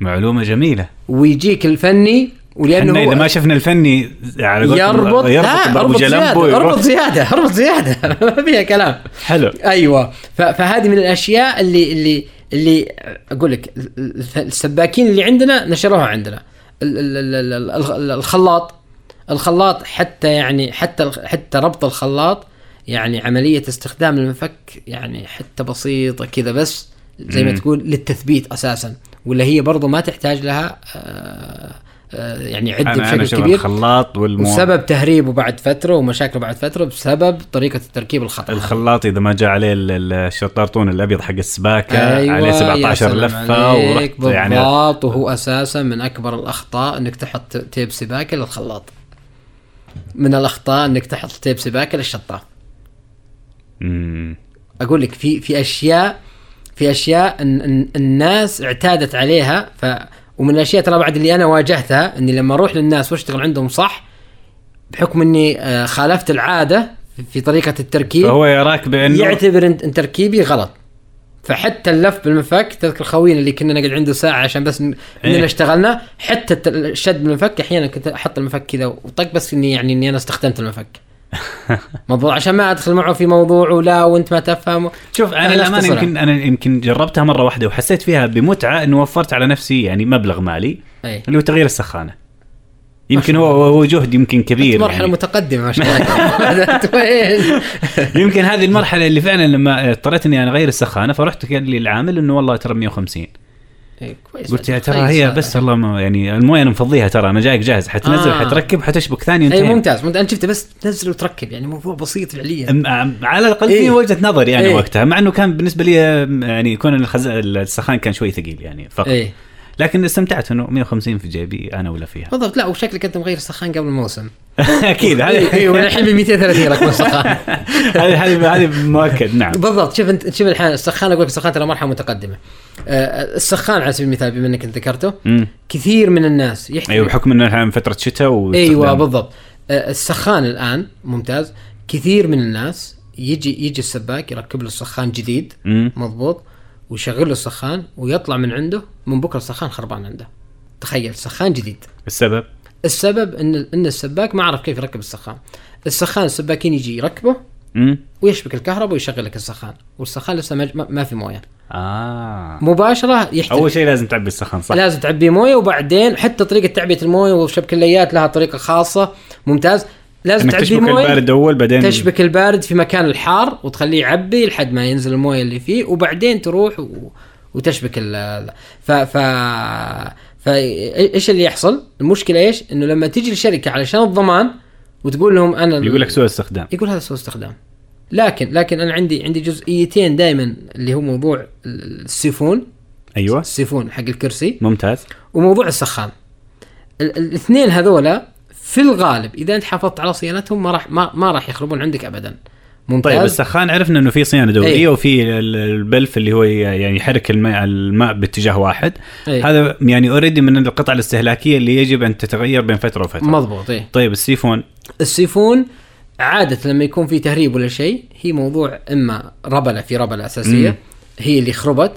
معلومة جميلة ويجيك الفني ولأنه إذا ما شفنا الفني على يربط لا يربط اربط بجلمبو اربط. زيادة اربط زيادة ما فيها كلام. حلو أيوه فهذه من الأشياء اللي اللي اللي أقول لك ال- ال- السباكين اللي عندنا نشروها عندنا ال- ال- ال- ال- ال- الخلاط الخلاط حتى يعني حتى حتى ربط الخلاط يعني عملية استخدام المفك يعني حتى بسيطة كذا بس زي ما. تقول للتثبيت أساسا ولا هي برضو ما تحتاج لها آه، يعني يعد أنا أنا بشكل كبير الخلاط والمو... وسبب تهريبه بعد فترة ومشاكله بعد فترة بسبب طريقة التركيب الخطأ. الخلاط إذا ما جاء عليه ال- ال- الشطارطون الأبيض حق السباكة أيوة عليه يا 17 سلام لفة ورحت يعني بالضبط وهو أساسا من أكبر الأخطاء إنك تحط تيب سباكة للخلاط. من الأخطاء إنك تحط تيب سباكة للشطاف مم. أقول لك في في اشياء في أشياء إن إن الناس اعتادت عليها ف ومن الأشياء ترى بعد اللي أنا واجهتها إني لما أروح للناس وأشتغل عندهم صح بحكم إني آه، خالفت العادة في- طريقة التركيب فهو يراك بأنه يعتبر ان تركيبي غلط فحتى اللف بالمفك تذكر خوينا اللي كنا نقعد عنده ساعة عشان بس إيه. إننا اشتغلنا حتى الشد بالمفك أحيانا كنت أحط المفك كذا وطق بس إني يعني إني أنا استخدمت المفك موضوع عشان ما أدخل معه في موضوع ولا وأنت ما تفهم شوف أنا الأمانة. يمكن أنا يمكن جربتها مرة واحدة وحسيت فيها بمتعة إنه وفرت على نفسي يعني مبلغ مالي أي. اللي هو تغيير السخانة. يمكن هو هو جهد يمكن كبير مرحلة يعني. متقدمة ما شاء الله. يمكن هذه المرحلة اللي فعلا لما اضطريت إني أنا أغير السخانة فرحت قال لي العامل إنه والله ترى 150 إيه، كويس قلت يا ترى هي. بس والله ما يعني الموية أنا مفضيها ترى أنا جايك جاهز حتنزل آه. حتركب حتشبك ثاني اي انتهينا ممتاز ممتاز انت شفته بس تنزل وتركب يعني موضوع بسيط فعليا على الأقل في إيه. وجهة نظري أنا إيه. وقتها مع إنه كان بالنسبة لي يعني يكون الخز... السخان كان شوي ثقيل يعني فقط إيه لكن استمتعت انه 150 في جيبي أنا ولا فيها. بالضبط. لا وشكلك انت مغير السخان قبل الموسم. أكيد. هذه إيه، والحين ب 230 رقم السخان. هذه هذه هذه مؤكد نعم. بالضبط. شوف انت شوف الحين السخان أقول لك السخان ترى مرحلة متقدمة. آه، السخان على سبيل المثال بما إنك ذكرته. كثير من الناس يحتاج أيوه بحكم إنه الحين فترة شتاء أيوه بالضبط. آه، السخان الآن ممتاز. كثير من الناس يجي يجي السباك يركب له السخان جديد. مضبوط. ويشغل له السخان ويطلع من عنده من بكرة السخان خربان عنده. تخيل سخان جديد. السبب؟ السبب ان إن السباك ما عرف كيف يركب السخان. السخان السباكين يجي يركبه مم. ويشبك الكهرباء ويشغل لك السخان. والسخان لسه ما, ما- في موية. آه. مباشرة يحتاج أول شيء لازم تعبي السخان صح؟ لازم تعبيه موية وبعدين حتى طريقة تعبئه الموية وشبك الليات لها طريقة خاصة. ممتاز. لازم تشبك مويه البارد أول بعدين تشبك البارد في مكان الحار وتخليه يعبي لحد ما ينزل الموية اللي فيه وبعدين تروح و... وتشبك ال ف ف فا إيش اللي يحصل؟ المشكلة إيش؟ إنه لما تيجي الشركة علشان الضمان وتقول لهم أنا يقول لك سوء استخدام. يقول هذا سوء استخدام. لكن لكن أنا عندي عندي جزئيتين دائما اللي هو موضوع السيفون. أيوه. السيفون حق الكرسي. ممتاز. وموضوع السخان. ال- ال- الاثنين هذولا في الغالب إذا أنت حافظت على صيانتهم ما راح ما, ما راح يخربون عندك ابدا. ممتاز. طيب السخان عرفنا إنه في صيانة دوريه إيه. وفي ال- البلف اللي هو يعني يحرك الماء الماء باتجاه واحد. إيه. هذا يعني already من القطع الاستهلاكية اللي يجب أن تتغير بين فترة وفترة. مضبوط إيه. طيب السيفون السيفون عادة لما يكون في تهريب ولا شيء هي موضوع إما ربلة في ربلة أساسية. مم. هي اللي خربت.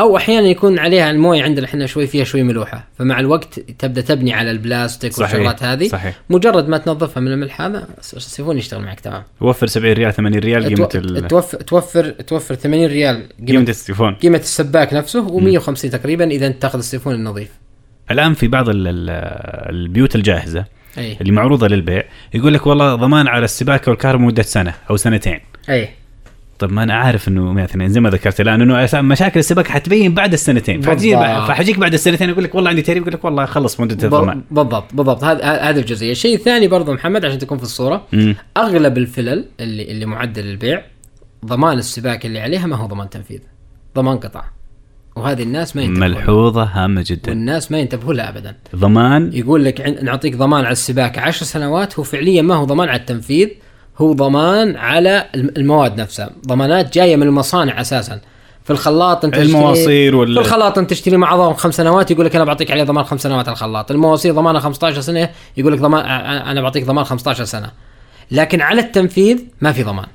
أو أحيانا يكون عليها الموية عندنا إحنا شوي فيها شوي ملوحة. فمع الوقت تبدأ تبني على البلاستيك والشغلات هذه. صحيح. مجرد ما تنظفها من الملح هذا السيفون يشتغل معك تمام. وفر 70 ريال 80 ريال قيمة ال- توفر توفر توفر 80 ريال قيمه السيفون. قيمة السباك نفسه و150 تقريبا إذا أنت تأخذ السيفون النظيف. الآن في بعض ال- ال- البيوت الجاهزة أي. اللي معروضة للبيع يقول لك والله ضمان على السباكة والكهرباء مدة سنة أو سنتين. أي. طب ما أنا عارف إنه مثلا زي ما ذكرت الآن إنه مشاكل السباكه حتبين بعد السنتين. فحتجي. فحجيك بعد السنتين يقول لك والله عندي تهريب يقول لك والله خلص مدة الضمان. بالضبط بالضبط. هذا هذا الجزئية. الشيء الثاني برضو محمد عشان تكون في الصورة مم. أغلب الفلل اللي اللي معدل للبيع ضمان السباكه اللي عليها ما هو ضمان تنفيذ ضمان قطع. وهذه الناس ما ينتبهوا لها. ملحوظة هامة جدا. والناس ما ينتبهوا لها ابدا. ضمان؟ يقول لك نعطيك ضمان على السباكه 10 سنوات هو فعليا ما هو ضمان على التنفيذ هو ضمان على الم- المواد نفسها. ضمانات جاية من المصانع أساسا. في الخلاط أنت تشتري- المواصير وال- في الخلاط أنت تشتري معظم خمس سنوات يقول لك أنا بعطيك عليه ضمان خمس سنوات على الخلاط. المواسير ضمانها 15 سنة يقول لك ضمان أنا بعطيك ضمان 15 سنة. لكن على التنفيذ ما في ضمان.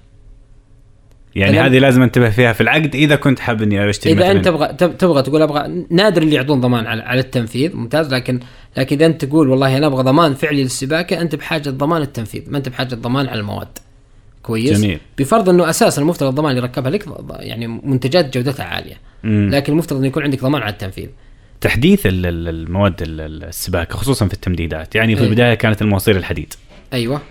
يعني هذه لازم انتبه فيها في العقد إذا كنت حاب إني أشتري إذا مثلاً أنت تبغى تب- تبغى تقول أبغى نادر اللي يعطون ضمان على, على التنفيذ ممتاز لكن لكن إذا أنت تقول والله أنا أبغى ضمان فعلي للسباكة أنت بحاجة ضمان التنفيذ ما أنت بحاجة ضمان على المواد كويس جميل. بفرض إنه أساسا المفترض الضمان اللي يركبها لك يعني منتجات جودتها عالية مم. لكن المفترض إنه يكون عندك ضمان على التنفيذ تحديث ال- ال- المواد ال- ال- السباكة خصوصا في التمديدات يعني في إيه. البداية كانت المواسير الحديد أيوه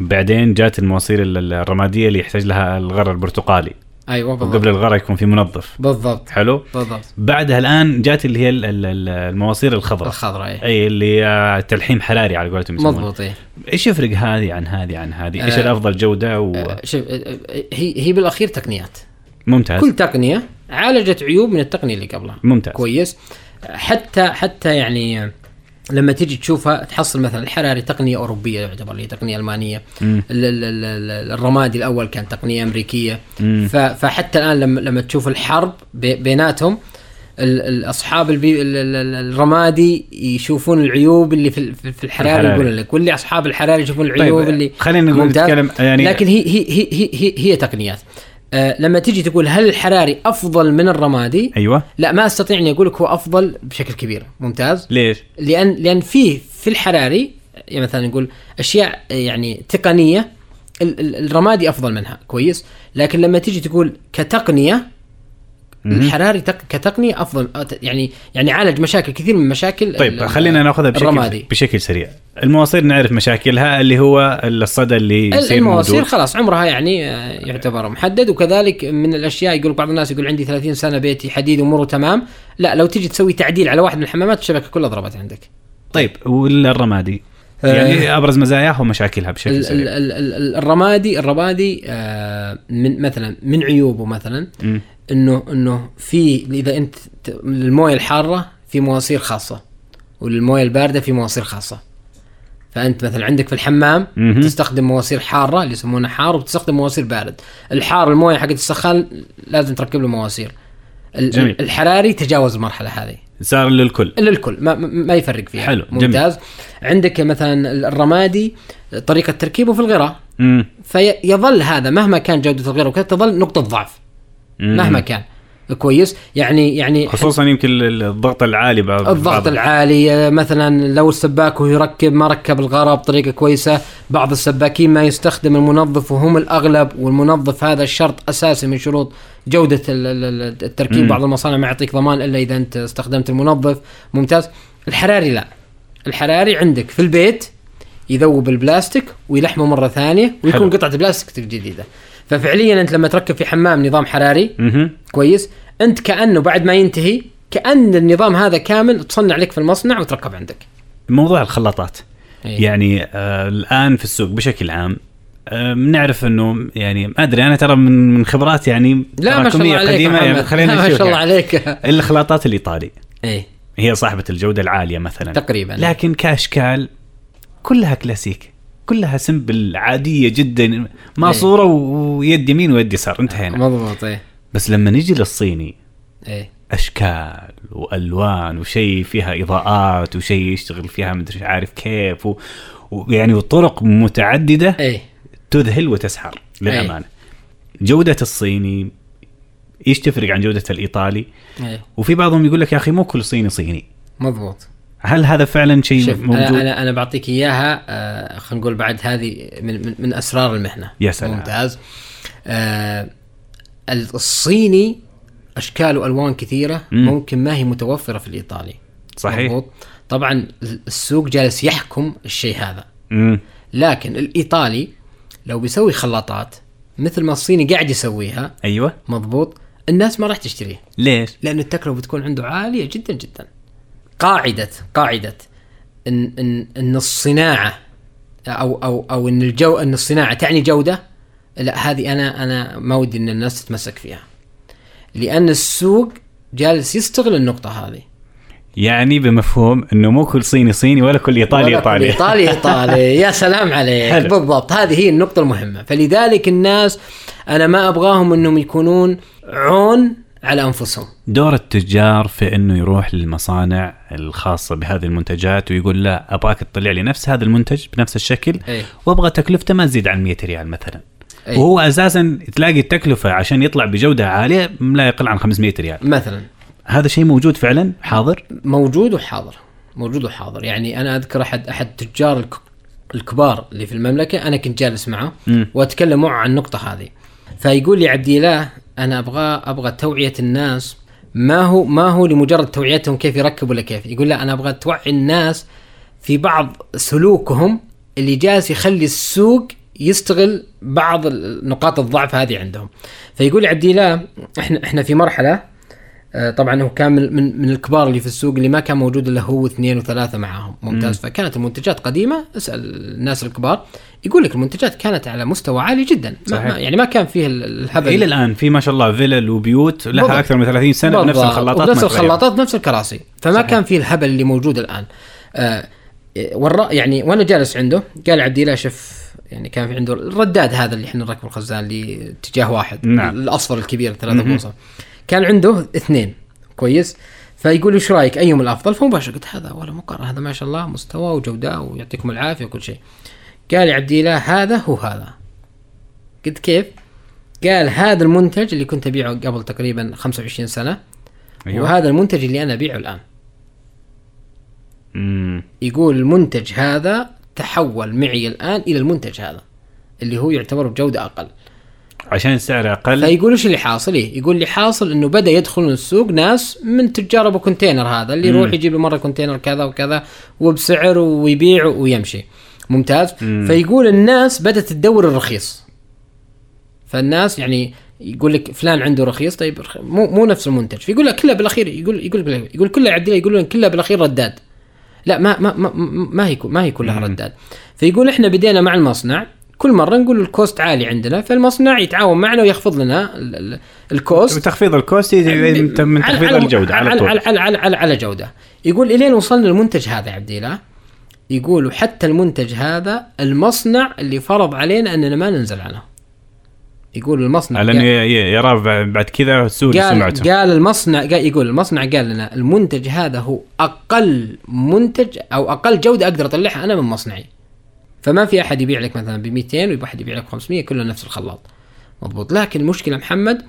بعدين جات المواسير ال- ال- الرمادية اللي يحتاج لها الغر البرتقالي. أيوه بالضبط. وقبل الغرة يكون في منظف. بالضبط. حلو؟ بالضبط. بعدها الآن جات اللي هي ال- ال- ال- المواصير الخضراء. الخضراء اي أي اللي تلحيم حراري على قولتهم يسمونه مضبوط اي إيش يفرق هذه عن هذه عن هذه؟ إيش آه، الأفضل جودة آه، شوف آه، آه، هي هي بالأخير تقنيات. وممتاز كل تقنية عالجت عيوب من التقنية اللي قبلها. ممتاز. كويس. حتى حتى يعني لما تيجي تشوفها تحصل مثلا الحراري تقنية أوروبية يعتبر اللي هي تقنية ألمانية. ال- ال- ال- ال- الرمادي الأول كان تقنية أمريكية فحتى الآن لما لما تشوف الحرب بي- بيناتهم ال- ال- أصحاب ال B ال- ال- ال- الرمادي يشوفون العيوب اللي في في الحراري. يقول لك واللي أصحاب الحراري يشوفون العيوب طيب اللي خلينا نقول. نتكلم يعني لكن هي هي هي هي, هي, هي تقنيات آه لما تيجي تقول هل الحراري أفضل من الرمادي أيوه لا ما أستطيع إني أقول لك هو أفضل بشكل كبير ممتاز ليش؟ لأن لأن فيه في الحراري يعني مثلا نقول أشياء يعني تقنية ال- ال- الرمادي أفضل منها كويس لكن لما تيجي تقول كتقنية. الحراري تق... كتقنية أفضل. يعني يعني عالج مشاكل كثير من مشاكل طيب خلينا ناخذها بشكل الرمادي. بشكل سريع. المواصير نعرف مشاكلها اللي هو الصدى اللي يصير المواسير موجود خلاص عمرها يعني آه، يعتبر محدد. وكذلك من الأشياء يقول بعض الناس يقول عندي 30 سنة بيتي حديد أموره تمام. لا لو تيجي تسوي تعديل على واحد من الحمامات الشبكة كلها ضربت عندك. طيب والرمادي؟ آه. يعني أبرز مزاياها ومشاكلها بشكل سريع. ال- ال- الرمادي الرمادي آه، من مثلا من عيوبه مثلا. مم. انه إنه في إذا أنت المويه الحارة في مواسير خاصة والمويه الباردة في مواسير خاصة فأنت مثلا عندك في الحمام مهم. تستخدم مواسير حارة اللي يسمونها حار وتستخدم مواسير بارد الحار الموية حقت السخان لازم تركب له مواسير جميل. الحراري تجاوز المرحلة هذه صار للكل للكل ما, ما يفرق فيها حلو، جميل. ممتاز عندك مثلا الرمادي طريقة تركيبه في الغراء مم. فيظل هذا مهما كان جودة الغراء وكذا تظل نقطة ضعف مم. مهما كان. كويس؟ يعني يعني خصوصا يمكن ال- الضغط العالي بعض الضغط بعض- العالي مثلا لو السباك وهو يركب ما ركب الغراء بطريقة كويسة بعض السباكين ما يستخدم المنظف وهم الأغلب والمنظف هذا شرط أساسي من شروط جودة ال- ال- ال- التركيب. بعض المصانع ما يعطيك ضمان إلا إذا أنت استخدمت المنظف. ممتاز. الحراري لا. الحراري عندك في البيت يذوب البلاستيك ويلحمه مرة ثانية ويكون حلو. قطعة بلاستيك جديدة. ففعليا أنت لما تركب في حمام نظام حراري مهم. كويس أنت كأنه بعد ما ينتهي كأن النظام هذا كامل تصنع لك في المصنع وتركب عندك موضوع الخلاطات إيه. يعني آه الآن في السوق بشكل عام آه بنعرف إنه يعني ما أدري أنا ترى من من خبرات يعني لا ما شاء الله عليك قديمة يعني. خلينا لا ما نشوف شاء الله يعني. عليك الخلاطات الإيطالي إيه هي صاحبة الجودة العالية مثلا تقريبا لكن كأشكال كلها كلاسيك كلها سمبل عادية جدا ماسوره و- ويد يمين ويد يسار انتهينا. مضبوط إيه. بس لما نجي للصيني إيه. أشكال وألوان وشيء فيها إضاءات وشيء يشتغل فيها مدري عارف كيف و- ويعني وطرق متعددة إيه. تذهل وتسحر للأمانة. جودة الصيني إيش تفرق عن جودة الإيطالي؟ إيه. وفي بعضهم يقول لك يا أخي مو كل صيني صيني. مضبوط. هل هذا فعلا شيء موجود؟ أنا أنا بعطيك إياها آه خلينا نقول بعد هذه من, من, من أسرار المهنه يا سلام. ممتاز. آه الصيني أشكال وألوان كثيرة مم. ممكن ما هي متوفرة في الإيطالي. صحيح. مضبوط. طبعا السوق جالس يحكم الشيء هذا. امم لكن الإيطالي لو بيسوي خلاطات مثل ما الصيني قاعد يسويها أيوه. مضبوط الناس ما راح تشتريه. ليش؟ لأن التكلفة بتكون عنده عالية جدا جدا. قاعدة قاعدة. إن إن إن الصناعة أو أو أو إن الجو إن الصناعة تعني جودة لا هذه أنا أنا ما ودي إن الناس تتمسك فيها. لأن السوق جالس يستغل النقطة هذه. يعني بمفهوم إنه مو كل صيني صيني ولا كل إيطالي ولا إيطالي. إيطالي إيطالي. يا سلام عليك. حلو. بالضبط. هذه هي النقطة المهمة. فلذلك الناس أنا ما أبغاهم إنهم يكونون عون على أنفسهم. دور التجار في إنه يروح للمصانع الخاصة بهذه المنتجات ويقول لا أبغاك تطلع لي نفس هذا المنتج بنفس الشكل إيه. وأبغى تكلفته ما تزيد عن 100 ريال مثلا. أي. وهو أساسا تلاقي التكلفة عشان يطلع بجودة عالية لا يقل عن 500 ريال. مثلا. هذا شيء موجود فعلا؟ حاضر؟ موجود وحاضر. موجود وحاضر. يعني أنا أذكر أحد أحد التجار الك- الكبار اللي في المملكة أنا كنت جالس معه. وأتكلم معه عن النقطة هذه. فيقول لي عبد الله أنا أبغى أبغى توعية الناس. ما هو ما هو لمجرد توعيتهم كيف يركبوا ولا كيف؟ يقول لا أنا أبغى توعي الناس في بعض سلوكهم اللي جالس يخلي السوق يستغل بعض نقاط الضعف هذه عندهم. فيقول عبد الله إحنا إحنا في مرحلة طبعا هو كان من, من الكبار اللي في السوق اللي ما كان موجود إلا هو اثنين وثلاثة معاهم. ممتاز. مم. فكانت المنتجات قديمة اسأل الناس الكبار. يقول لك المنتجات كانت على مستوى عالي جدا. صحيح. ما يعني ما كان فيه الهبل. إلى الآن في ما شاء الله فيلل وبيوت لها بالضبط. أكثر من 30 سنة بنفس الخلاطات نفس الخلاطات نفس الكراسي. فما صحيح. كان فيه الهبل اللي موجود الآن. آه ورا يعني وأنا جالس عنده قال عبد الله شوف يعني كان في عنده الرداد هذا اللي إحنا نركب الخزان اللي اتجاه واحد نعم. الأصفر الكبير ثلاثة بوصة. كان عنده اثنين. كويس؟ فيقول إيش رأيك؟ أيهم الأفضل؟ فمباشره قلت هذا ولا مقارنه هذا ما شاء الله مستوى وجودة ويعطيكم العافية وكل شيء. قال لي عبد الله هذا هو هذا. قلت كيف؟ قال هذا المنتج اللي كنت أبيعه قبل تقريبا 25 سنة أيوة. وهذا المنتج اللي أنا أبيعه الآن. مم. يقول المنتج هذا تحول معي الآن إلى المنتج هذا اللي هو يعتبر بجودة أقل. عشان السعر أقل. فيقول إيش اللي حاصل؟ إيه؟ يقول اللي حاصل إنه بدأ يدخلون السوق ناس من تجار أبو container هذا اللي يروح يجيب له مرة container كذا وكذا وبسعر ويبيع ويمشي. ممتاز. مم. فيقول الناس بدأت تدور الرخيص. فالناس يعني يقول لك فلان عنده رخيص طيب مو مو نفس المنتج. فيقول لك كلها بالأخير يقول يقول يقول كلها يعدل يقولون كلها بالأخير رداد. لا ما ما ما, ما هي ما هي كلها رداد. فيقول إحنا بدينا مع المصنع. كل مرة نقول ال cost عالي عندنا فالمصنع يتعاون معنا ويخفض لنا ال cost. وتخفيض ال cost يجي من تخفيض على الجودة على, على, على, على, على, على جودة. يقول إلين وصلنا للمنتج هذا يا عبد الله. يقول وحتى المنتج هذا المصنع اللي فرض علينا أننا ما ننزل عنه. يقول المصنع لأنه يرى بعد كذا سوء سمعته. قال المصنع قال يقول المصنع قال لنا المنتج هذا هو أقل منتج أو أقل جودة أقدر أطلعها أنا من مصنعي. فما في أحد يبيع لك مثلا ب 200 ويبغى أحد يبيع لك ب 500 كله نفس الخلاط. مضبوط. لكن المشكلة محمد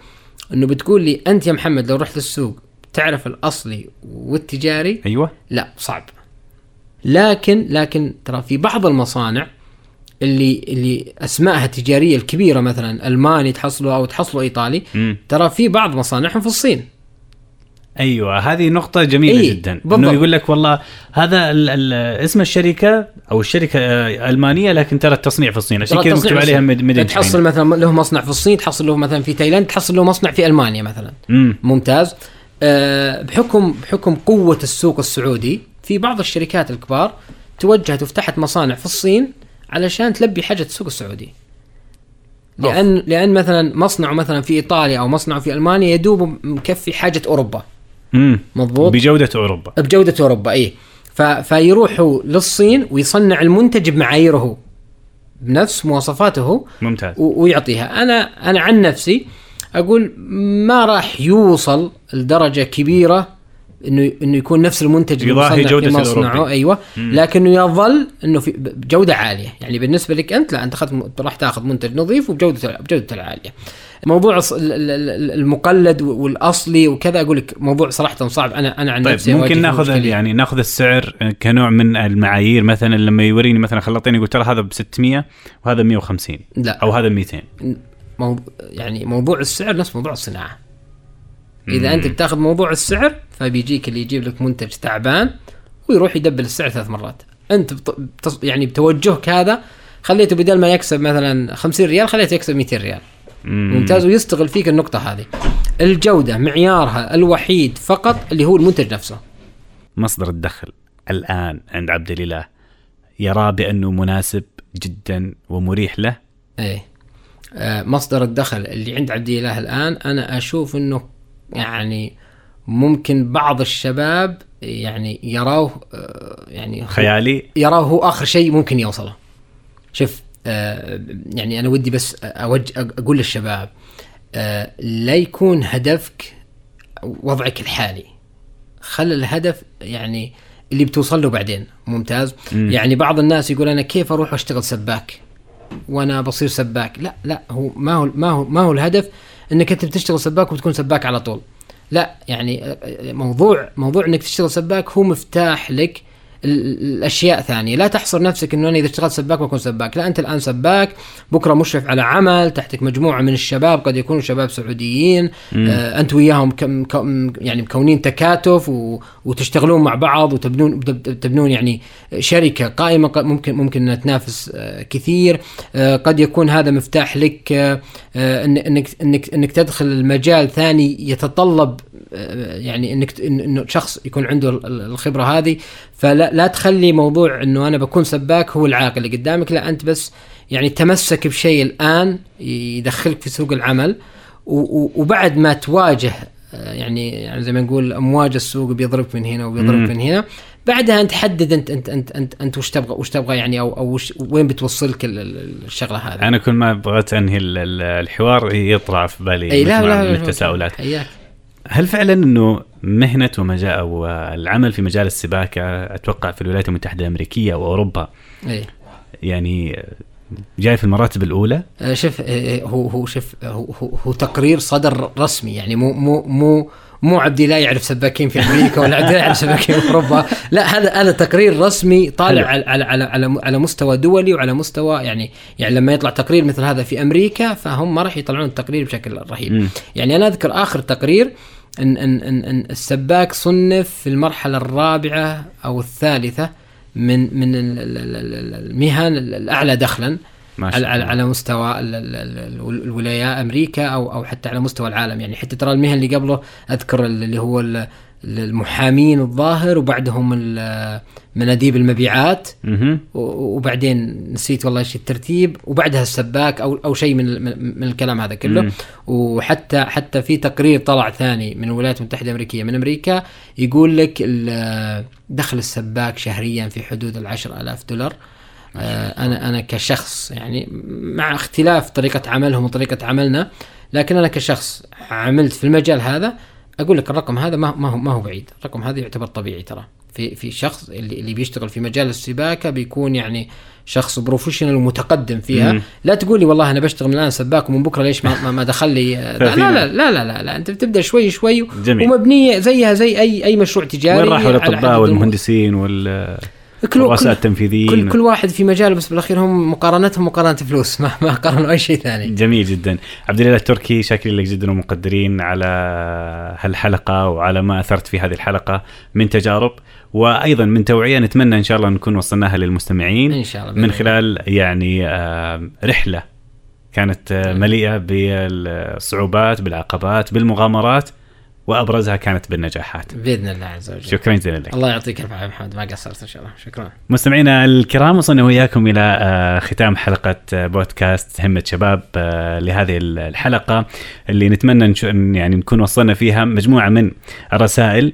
إنه بتقول لي أنت يا محمد لو رحت السوق تعرف الأصلي والتجاري؟ أيوه. لا صعب. لكن لكن ترى في بعض المصانع اللي اللي أسمائها التجاريه الكبيرة مثلا ألماني تحصله أو تحصله إيطالي ترى في بعض مصانعهم في الصين. أيوه هذه نقطة جميلة إيه جدا. بالضبط. انه يقول لك والله هذا ال ال اسم الشركة أو الشركة آه، ألمانية لكن ترى التصنيع في الصين. عشان كذا مكتوب عليها ميدن تحصل مثلا له مصنع في الصين تحصل له مثلا في تايلاند تحصل له مصنع في ألمانيا مثلا. مم. ممتاز. أه بحكم بحكم قوة السوق السعودي في بعض الشركات الكبار توجهت وفتحت مصانع في الصين علشان تلبي حاجة السوق السعودي. لأن أوف. لأن مثلا مصنعه مثلا في إيطاليا أو مصنعه في ألمانيا يدوب مكفي حاجة أوروبا. امم مضبوط؟ بجودة أوروبا. بجودة أوروبا اي ف... فيروحوا للصين ويصنع المنتج بمعاييره بنفس مواصفاته ممتاز. و... ويعطيها. أنا أنا عن نفسي أقول ما راح يوصل لدرجة كبيرة إنه إنه يكون نفس المنتج يضاهي جودة في مصنعه أيوه. مم. لكنه يظل إنه في بجودة عالية. يعني بالنسبة لك أنت لا أنت أخذت راح تأخذ منتج نظيف وبجودة بجودته العالية. موضوع المقلد والأصلي وكذا أقول لك موضوع صراحة صعب. أنا أنا عن طيب نفسي ممكن ناخذ يعني ناخذ السعر كنوع من المعايير. مثلا لما يوريني مثلا خلاطين يقول ترى هذا ب 600 وهذا 150 لا. أو هذا 200 موضوع يعني موضوع السعر نفس موضوع الصناعة. إذا أنت بتاخذ موضوع السعر فبيجيك اللي يجيب لك منتج تعبان ويروح يدبل السعر ثلاث مرات. أنت بت... يعني بتوجهك هذا خليته بدل ما يكسب مثلا 50 ريال خليته يكسب 200 ريال. ممتاز ويستغل فيك النقطة هذه. الجودة معيارها الوحيد فقط اللي هو المنتج نفسه. مصدر الدخل الآن عند عبد الإله يراه بأنه مناسب جدا ومريح له؟ إيه. آه مصدر الدخل اللي عند عبد الإله الآن أنا أشوف أنه يعني ممكن بعض الشباب يعني يراه آه يعني خيالي. يراه هو آخر شيء ممكن يوصله. شوف آه، يعني أنا ودي بس اوجه أقول للشباب آه، لا يكون هدفك وضعك الحالي. خل الهدف يعني اللي بتوصل له بعدين. ممتاز؟ م. يعني بعض الناس يقول أنا كيف أروح أشتغل سباك؟ وأنا بصير سباك؟ لا لا هو ما هو ما هو ما هو الهدف إنك أنت بتشتغل سباك وتكون سباك على طول. لا يعني آه، موضوع موضوع إنك تشتغل سباك هو مفتاح لك الأشياء ثانية. لا تحصر نفسك إنه أنا إذا اشتغلت سباك بكون سباك. لا أنت الآن سباك بكرة مشرف على عمل تحتك مجموعة من الشباب قد يكونوا شباب سعوديين آه أنت وياهم كم كم يعني مكونين تكاتف و وتشتغلون مع بعض وتبنون تبنون يعني شركة قائمة ممكن ممكن إنها تنافس آه كثير. آه قد يكون هذا مفتاح لك آه انك انك إنك تدخل المجال ثاني يتطلب آه، يعني إنك إنه شخص يكون عنده الخبرة هذه فلا لا تخلي موضوع إنه أنا بكون سباك هو العائق اللي قدامك لا أنت بس يعني تمسك بشيء الآن يدخلك في سوق العمل وبعد ما تواجه آه، يعني يعني زي ما نقول أمواج السوق بيضربك من هنا وبيضربك من هنا. بعدها أنت حدد انت انت انت انت, أنت وش تبغى وش تبغى يعني أو أو وش وين بتوصلك الشغلة هذه؟ أنا كل ما بغيت أنهي الحوار يطلع في بالي أي لا لا من التساؤلات. هل فعلا إنه مهنه ومجال أو العمل في مجال السباكة أتوقع في الولايات المتحدة الأمريكية وأوروبا؟ أي. يعني جاي في المراتب الأولى؟ آه، شوف آه، آه، هو هو شوف هو, هو تقرير صدر رسمي يعني مو مو مو مو عبد الله يعرف سباكين في أمريكا ولا عبد الله يعرف سباكين في أوروبا. لا هذا هذا تقرير رسمي طالع على على على على, على مستوى دولي وعلى مستوى يعني يعني لما يطلع تقرير مثل هذا في أمريكا فهم ما راح يطلعون التقرير بشكل رهيب. م. يعني أنا أذكر آخر تقرير إن إن إن, إن السباك صنف في المرحلة الرابعة أو الثالثة من من المهن الاعلى دخلا على, على مستوى الولايات أمريكا أو أو حتى على مستوى العالم. يعني حتى ترى المهن اللي قبله أذكر اللي هو المحامين الظاهر وبعدهم مناديب المبيعات. وبعدين نسيت والله إيش الترتيب. وبعدها السباك أو أو شيء من من الكلام هذا كله. وحتى حتى في تقرير طلع ثاني من الولايات المتحدة الأمريكية من أمريكا يقول لك دخل السباك شهريا في حدود ال ألاف دولار. آه، أنا أنا كشخص يعني مع اختلاف طريقة عملهم وطريقة عملنا لكن أنا كشخص عملت في المجال هذا أقول لك الرقم هذا ما ما هو ما هو بعيد، الرقم هذا يعتبر طبيعي ترى. في في شخص اللي اللي بيشتغل في مجال السباكة بيكون يعني شخص professional ومتقدم فيها. مم. لا تقول لي والله أنا بشتغل من الآن سباك ومن بكرة ليش ما ما دخل لي؟ لا لا, لا لا لا لا أنت بتبدأ شوي شوي جميل. ومبنية زيها زي اي أي مشروع تجاري. وين راحوا الأطباء والمهندسين وال كل الرؤساء التنفيذيين. كل, كل واحد في مجاله بس بالأخير هم مقارنتهم مقارنة فلوس ما ما قارنوا أي شيء ثاني. جميل جدا. عبد الله التركي شاكرين لك جدا ومقدرين على هالحلقة وعلى ما أثرت في هذه الحلقة من تجارب. وأيضا من توعية نتمنى إن شاء الله نكون وصلناها للمستمعين إن شاء الله. من خلال يعني آه، رحلة كانت آه، مليئة بالصعوبات بالعقبات بالمغامرات. وأبرزها كانت بالنجاحات. بإذن الله عز وجل. شكرا جزيلا لك. الله يعطيك الف عافية محمد ما قصرت إن شاء الله. شكرا. مستمعينا الكرام وصلنا وياكم إلى آه، ختام حلقة آه، بودكاست همة شباب آه، لهذه الحلقة اللي نتمنى يعني نكون وصلنا فيها مجموعة من الرسائل.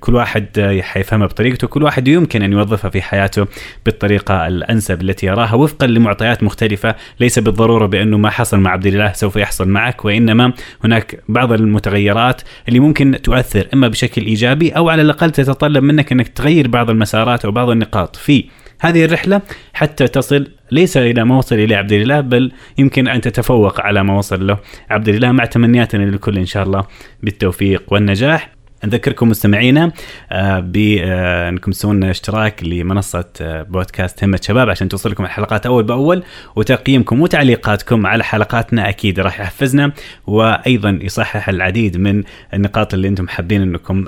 كل واحد حيفهمها بطريقته كل واحد يمكن أن يوظفها في حياته بالطريقة الأنسب التي يراها وفقا لمعطيات مختلفة ليس بالضرورة بأنه ما حصل مع عبد الله سوف يحصل معك وإنما هناك بعض المتغيرات اللي ممكن تؤثر إما بشكل إيجابي أو على الأقل تتطلب منك أنك تغير بعض المسارات أو بعض النقاط. في هذه الرحلة حتى تصل ليس إلى ما وصل إليه عبد الله بل يمكن أن تتفوق على ما وصل له عبد الله. مع تمنياتنا للكل إن شاء الله بالتوفيق والنجاح. نذكركم مستمعينا آه، بانكم آه، تسوون اشتراك لمنصة آه، بودكاست همة شباب عشان توصلكم الحلقات أول بأول وتقييمكم وتعليقاتكم على حلقاتنا أكيد راح يحفزنا وأيضا يصحح العديد من النقاط اللي أنتم حابين أنكم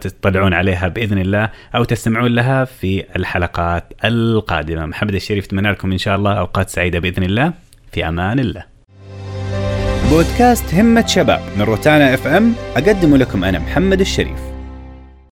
تطلعون عليها بإذن الله أو تستمعون لها في الحلقات القادمة. محمد الشريف اتمنى لكم إن شاء الله أوقات سعيدة بإذن الله. في أمان الله. بودكاست همة شباب من روتانا اف ام أقدم لكم أنا محمد الشريف.